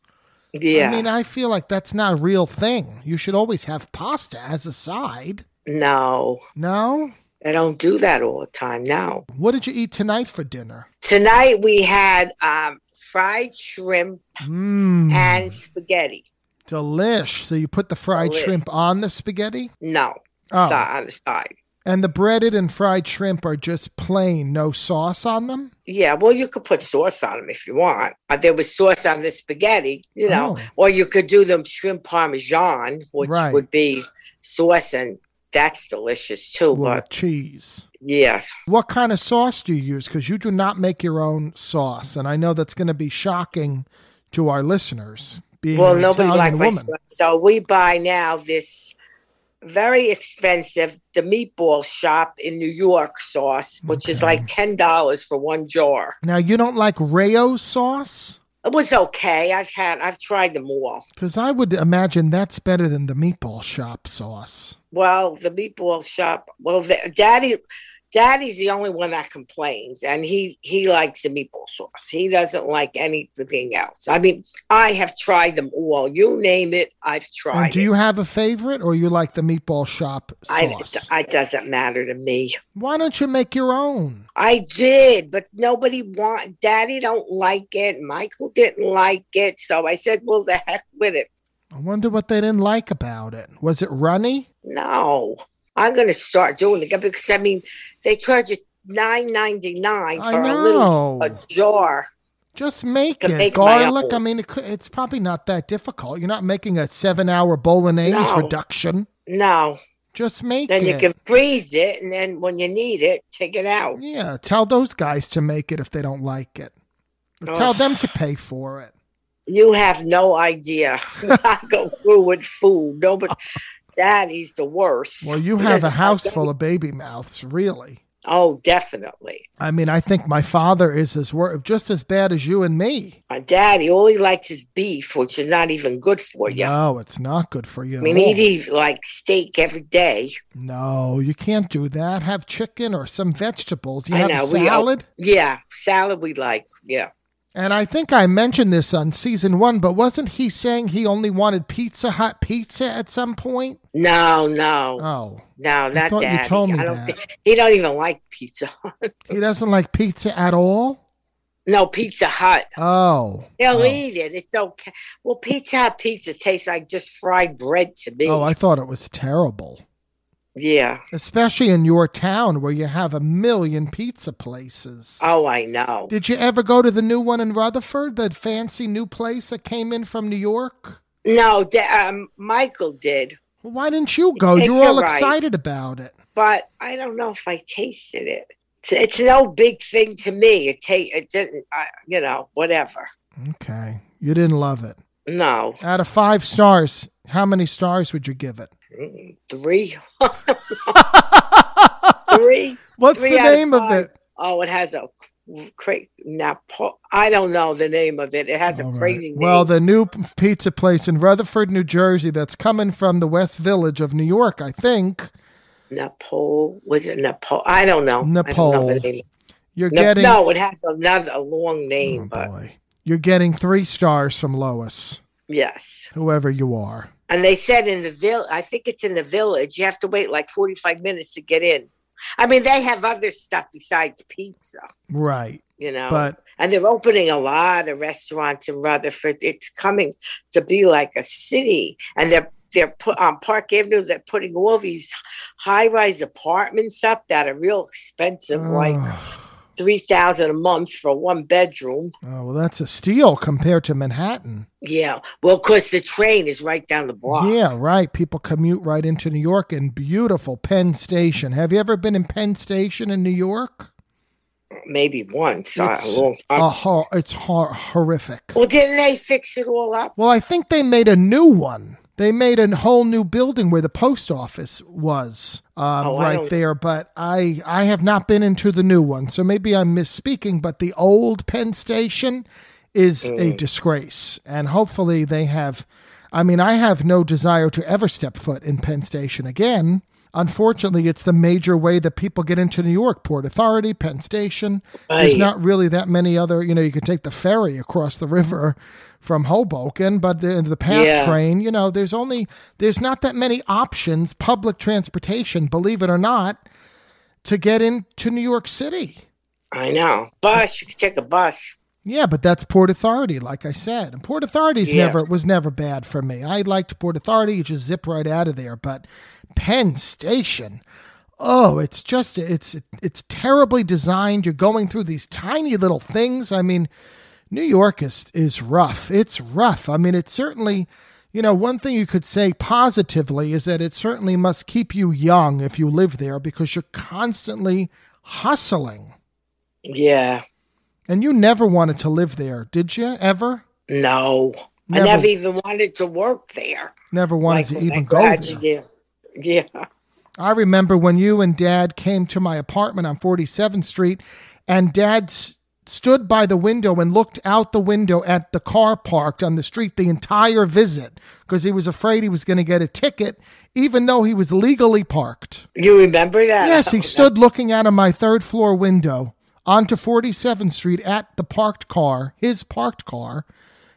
[SPEAKER 2] Yeah,
[SPEAKER 1] I mean, I feel like that's not a real thing. You should always have pasta as a side.
[SPEAKER 2] no,
[SPEAKER 1] No?
[SPEAKER 2] I don't do that all the time. No.
[SPEAKER 1] What did you eat tonight for dinner?
[SPEAKER 2] Tonight we had um, fried shrimp
[SPEAKER 1] Mmm.
[SPEAKER 2] and spaghetti.
[SPEAKER 1] Delish. So you put the fried
[SPEAKER 2] Delish.
[SPEAKER 1] shrimp on the spaghetti?
[SPEAKER 2] No,
[SPEAKER 1] Oh.
[SPEAKER 2] si- on the side.
[SPEAKER 1] And the breaded and fried shrimp are just plain, no sauce on them?
[SPEAKER 2] Yeah, well, you could put sauce on them if you want. Uh, there was sauce on the spaghetti, you know,
[SPEAKER 1] Oh.
[SPEAKER 2] or you could do them shrimp parmesan, which
[SPEAKER 1] Right.
[SPEAKER 2] would be sauce, and that's delicious too.
[SPEAKER 1] With
[SPEAKER 2] But
[SPEAKER 1] cheese.
[SPEAKER 2] yes,
[SPEAKER 1] What kind of sauce do you use? Because you do not make your own sauce, and I know that's going to be shocking to our listeners. Being
[SPEAKER 2] well, nobody
[SPEAKER 1] Italian
[SPEAKER 2] liked my
[SPEAKER 1] woman.
[SPEAKER 2] so we buy now this very expensive the meatball shop in New York sauce, which is like ten dollars for one jar.
[SPEAKER 1] Now you don't like Rao's sauce?
[SPEAKER 2] It was okay. I've had, I've tried them all.
[SPEAKER 1] Because I would imagine that's better than the meatball shop sauce.
[SPEAKER 2] Well, the meatball shop. Well, the, Daddy, Daddy's the only one that complains, and he he likes the meatball sauce. He doesn't like anything else. I mean, I have tried them all. You name it, I've tried.
[SPEAKER 1] And do
[SPEAKER 2] it.
[SPEAKER 1] you have a favorite, or you like the meatball shop
[SPEAKER 2] I,
[SPEAKER 1] sauce?
[SPEAKER 2] it doesn't matter to me.
[SPEAKER 1] Why don't you make your own?
[SPEAKER 2] I did, but nobody want. Daddy don't like it. Michael didn't like it, so I said, "Well, the heck with it."
[SPEAKER 1] I wonder what they didn't like about it. Was it runny?
[SPEAKER 2] No, I'm going to start doing it because I mean, they charge you nine ninety nine for a little a jar.
[SPEAKER 1] Just make it.
[SPEAKER 2] make
[SPEAKER 1] Garlic. I mean, it could, it's probably not that difficult. You're not making a seven-hour bolognese
[SPEAKER 2] No.
[SPEAKER 1] reduction.
[SPEAKER 2] No,
[SPEAKER 1] Just make
[SPEAKER 2] then
[SPEAKER 1] it.
[SPEAKER 2] Then you can freeze it, and then when you need it, take it out.
[SPEAKER 1] Yeah, tell those guys to make it if they don't like it. Or Tell them to pay for it.
[SPEAKER 2] You have no idea. I go through with food. Nobody. Daddy's the worst.
[SPEAKER 1] Well, you have a house full of baby mouths, really.
[SPEAKER 2] Oh, definitely.
[SPEAKER 1] I mean, I think my father is as wor- just as bad as you and me.
[SPEAKER 2] My daddy, all he likes is beef, which is not even good for you.
[SPEAKER 1] No, it's not good for you.
[SPEAKER 2] I mean, he'd eat like steak every day.
[SPEAKER 1] No, you can't do that. Have chicken or some vegetables. You
[SPEAKER 2] I
[SPEAKER 1] have
[SPEAKER 2] know,
[SPEAKER 1] a
[SPEAKER 2] we
[SPEAKER 1] salad.
[SPEAKER 2] Yeah, salad we like. Yeah.
[SPEAKER 1] And I think I mentioned this on season one, but wasn't he saying he only wanted Pizza Hut pizza at some point?
[SPEAKER 2] No, no,
[SPEAKER 1] Oh,
[SPEAKER 2] no, not
[SPEAKER 1] thought you told me
[SPEAKER 2] I don't
[SPEAKER 1] that.
[SPEAKER 2] think he don't even like pizza.
[SPEAKER 1] he doesn't like pizza at all?
[SPEAKER 2] no, Pizza Hut.
[SPEAKER 1] Oh.
[SPEAKER 2] He'll
[SPEAKER 1] oh.
[SPEAKER 2] eat it. It's okay. Well, Pizza Hut pizza tastes like just fried bread to me.
[SPEAKER 1] Oh, I thought it was terrible.
[SPEAKER 2] Yeah.
[SPEAKER 1] Especially in your town where you have a million pizza places.
[SPEAKER 2] Oh, I know.
[SPEAKER 1] Did you ever go to the new one in Rutherford, the fancy new place that came in from New York?
[SPEAKER 2] No, da- um, Michael did,
[SPEAKER 1] Well, why didn't you go?
[SPEAKER 2] It's
[SPEAKER 1] You were all
[SPEAKER 2] all right.
[SPEAKER 1] excited about it.
[SPEAKER 2] but I don't know if I tasted it. It's, it's no big thing to me. It ta- It didn't. I, you know, whatever.
[SPEAKER 1] Okay. You didn't love it.
[SPEAKER 2] No,
[SPEAKER 1] Out of five stars, how many stars would you give it?
[SPEAKER 2] Three, three.
[SPEAKER 1] What's
[SPEAKER 2] Three
[SPEAKER 1] the
[SPEAKER 2] out of
[SPEAKER 1] name of it?
[SPEAKER 2] Oh, it has a crazy. Napo- I don't know the name of it. It has a
[SPEAKER 1] All right.
[SPEAKER 2] crazy name.
[SPEAKER 1] Well, the new pizza place in Rutherford, New Jersey, that's coming from the West Village of New York, I think.
[SPEAKER 2] Napole was it Napole? I don't know. I don't know name.
[SPEAKER 1] You're
[SPEAKER 2] No,
[SPEAKER 1] getting
[SPEAKER 2] no, it has another a long
[SPEAKER 1] Oh,
[SPEAKER 2] name, but
[SPEAKER 1] boy. You're getting three stars from Lois,
[SPEAKER 2] yes.
[SPEAKER 1] Whoever you are.
[SPEAKER 2] And they said in the village, I think it's in the village, you have to wait like 45 minutes to get in. I mean, they have other stuff besides pizza,
[SPEAKER 1] Right.
[SPEAKER 2] you know.
[SPEAKER 1] But
[SPEAKER 2] and they're opening a lot of restaurants in Rutherford. It's coming to be like a city, and they're they're put on Park Avenue. They're putting all these high-rise apartments up that are real expensive, like
[SPEAKER 1] Ugh.
[SPEAKER 2] Three thousand a month for one bedroom.
[SPEAKER 1] oh, well, that's a steal compared to Manhattan.
[SPEAKER 2] Yeah, well, because the train is right down the block.
[SPEAKER 1] Yeah, right. People commute right into New York in beautiful Penn Station. Have you ever been in Penn Station in New York?
[SPEAKER 2] maybe once uh,
[SPEAKER 1] It's
[SPEAKER 2] time.
[SPEAKER 1] a hor- it's hor- horrific.
[SPEAKER 2] well, didn't they fix it all up?
[SPEAKER 1] Well, I think they made a new one. They made a whole new building where the post office was um,
[SPEAKER 2] Oh,
[SPEAKER 1] right there, but I I have not been into the new one, so maybe I'm misspeaking. But the old Penn Station is
[SPEAKER 2] Mm.
[SPEAKER 1] a disgrace, and hopefully they have. I mean, I have no desire to ever step foot in Penn Station again. Unfortunately, it's the major way that people get into New York: Port Authority, Penn Station. There's not really that many other. You know, you can take the ferry across the river from Hoboken, but the the PATH
[SPEAKER 2] Yeah.
[SPEAKER 1] train. You know, there's only there's not that many options, public transportation, believe it or not, to get into New York City.
[SPEAKER 2] I know. Bus, you could take a bus.
[SPEAKER 1] Yeah, but that's Port Authority, like I said. And Port Authority's
[SPEAKER 2] Yeah.
[SPEAKER 1] never was never bad for me. I liked Port Authority; you just zip right out of there. But Penn Station, oh, it's just it's it's terribly designed. You're going through these tiny little things. I mean, New York is is rough. It's rough. I mean, it's certainly. You know, one thing you could say positively is that it certainly must keep you young if you live there because you're constantly hustling.
[SPEAKER 2] Yeah.
[SPEAKER 1] And you never wanted to live there, did you? Ever?
[SPEAKER 2] No.
[SPEAKER 1] Never-
[SPEAKER 2] I never even wanted to work there.
[SPEAKER 1] Never wanted
[SPEAKER 2] Like,
[SPEAKER 1] to even go there.
[SPEAKER 2] Yeah.
[SPEAKER 1] I remember when you and Dad came to my apartment on 47th Street, and Dad's stood by the window and looked out the window at the car parked on the street the entire visit because he was afraid he was going to get a ticket, even though he was legally parked.
[SPEAKER 2] You remember that?
[SPEAKER 1] Yes, he stood looking out of my third floor window onto 47th Street at the parked car, his parked car,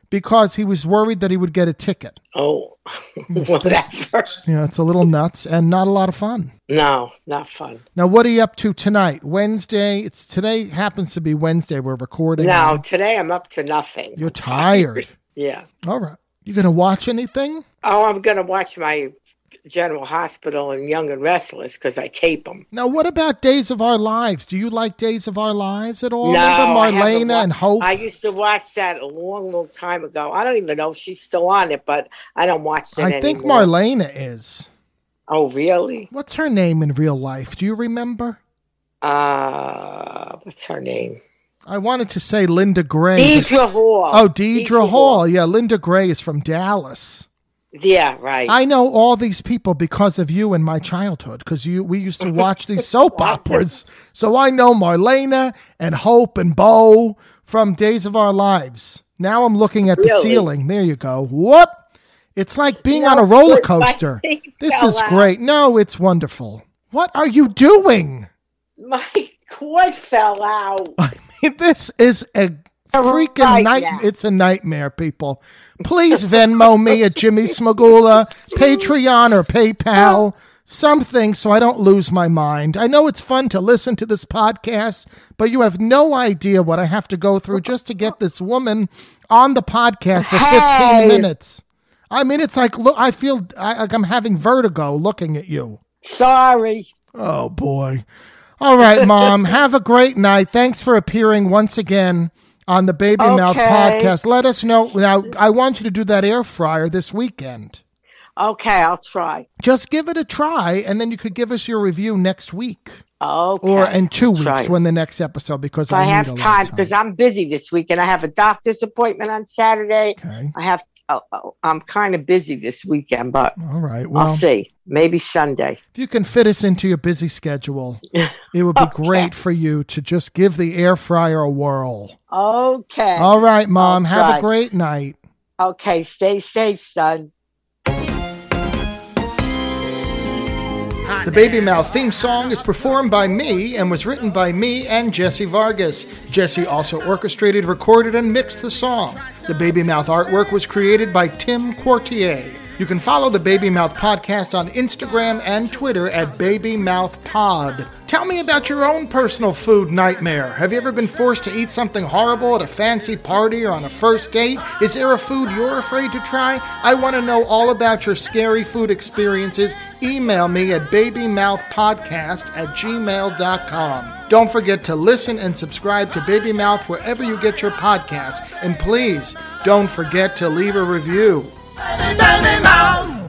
[SPEAKER 1] because he was worried that he would get a ticket.
[SPEAKER 2] Oh, hmm. whatever.
[SPEAKER 1] Yeah, it's a little nuts and not a lot of fun.
[SPEAKER 2] No, not fun.
[SPEAKER 1] Now, what are you up to tonight? Wednesday. It's today happens to be Wednesday. We're recording.
[SPEAKER 2] No, today I'm up to nothing.
[SPEAKER 1] You're tired.
[SPEAKER 2] Yeah.
[SPEAKER 1] All right. You gonna watch anything?
[SPEAKER 2] Oh, I'm gonna watch my General Hospital and Young and Restless because I tape them.
[SPEAKER 1] Now, what about Days of Our Lives? Do you like Days of Our Lives at all?
[SPEAKER 2] No, I
[SPEAKER 1] Remember Marlena
[SPEAKER 2] wa-
[SPEAKER 1] and Hope?
[SPEAKER 2] I used to watch that a long, long time ago. I don't even know if she's still on it, but I don't watch it
[SPEAKER 1] I think. Marlena is.
[SPEAKER 2] Oh, really?
[SPEAKER 1] What's her name in real life? Do you remember?
[SPEAKER 2] Uh, what's her name?
[SPEAKER 1] I wanted to say Linda Gray.
[SPEAKER 2] Deidre Hall.
[SPEAKER 1] Oh, Deidre, Hall. Yeah, Linda Gray is from Dallas.
[SPEAKER 2] Yeah, right.
[SPEAKER 1] I know all these people because of you in my childhood, because you we used to watch these soap operas. So I know Marlena and Hope and Bo from Days of Our Lives. Now I'm looking at the
[SPEAKER 2] Really?
[SPEAKER 1] ceiling. There you go. Whoop! It's like being
[SPEAKER 2] No,
[SPEAKER 1] on a roller coaster. This is
[SPEAKER 2] out.
[SPEAKER 1] great. No, it's wonderful. What are you doing?
[SPEAKER 2] My cord fell out.
[SPEAKER 1] I mean, this is a freaking
[SPEAKER 2] Right
[SPEAKER 1] night.
[SPEAKER 2] now.
[SPEAKER 1] It's a nightmare, people. Please Venmo me at Jimmy Smagula, Patreon or PayPal, something so I don't lose my mind. I know it's fun to listen to this podcast, but you have no idea what I have to go through just to get this woman on the podcast for 15
[SPEAKER 2] Hey.
[SPEAKER 1] minutes. I mean, it's like, look, I feel I, like I'm having vertigo looking at you.
[SPEAKER 2] Sorry.
[SPEAKER 1] Oh boy. All right, mom. Have a great night. Thanks for appearing once again on the Baby Mouth podcast. Let us know. Now, I want you to do that air fryer this weekend.
[SPEAKER 2] Okay, I'll try.
[SPEAKER 1] Just give it a try, and then you could give us your review next week
[SPEAKER 2] Okay.
[SPEAKER 1] or in two weeks when the next episode. Because
[SPEAKER 2] If
[SPEAKER 1] I,
[SPEAKER 2] have time because I'm busy this week and I have a doctor's appointment on Saturday.
[SPEAKER 1] Okay.
[SPEAKER 2] I have. Oh, oh, I'm kind of busy this weekend, but
[SPEAKER 1] All right. Well,
[SPEAKER 2] I'll see. Maybe Sunday.
[SPEAKER 1] if you can fit us into your busy schedule, it would be
[SPEAKER 2] Okay.
[SPEAKER 1] great for you to just give the air fryer a whirl.
[SPEAKER 2] Okay.
[SPEAKER 1] All right, mom.
[SPEAKER 2] I'll
[SPEAKER 1] Have a great night.
[SPEAKER 2] Okay. Stay safe, son.
[SPEAKER 1] The Baby Mouth theme song is performed by me and was written by me and Jesse Vargas. Jesse also orchestrated, recorded, and mixed the song. The Baby Mouth artwork was created by Tim Quartier. You can follow the Baby Mouth podcast on Instagram and Twitter at Baby Mouth Pod. Tell me about your own personal food nightmare. Have you ever been forced to eat something horrible at a fancy party or on a first date? Is there a food you're afraid to try? I want to know all about your scary food experiences. Email me at babymouthpodcast at gmail.com. Don't forget to listen and subscribe to Baby Mouth wherever you get your podcasts. And please don't forget to leave a review.
[SPEAKER 4] Other than mouse.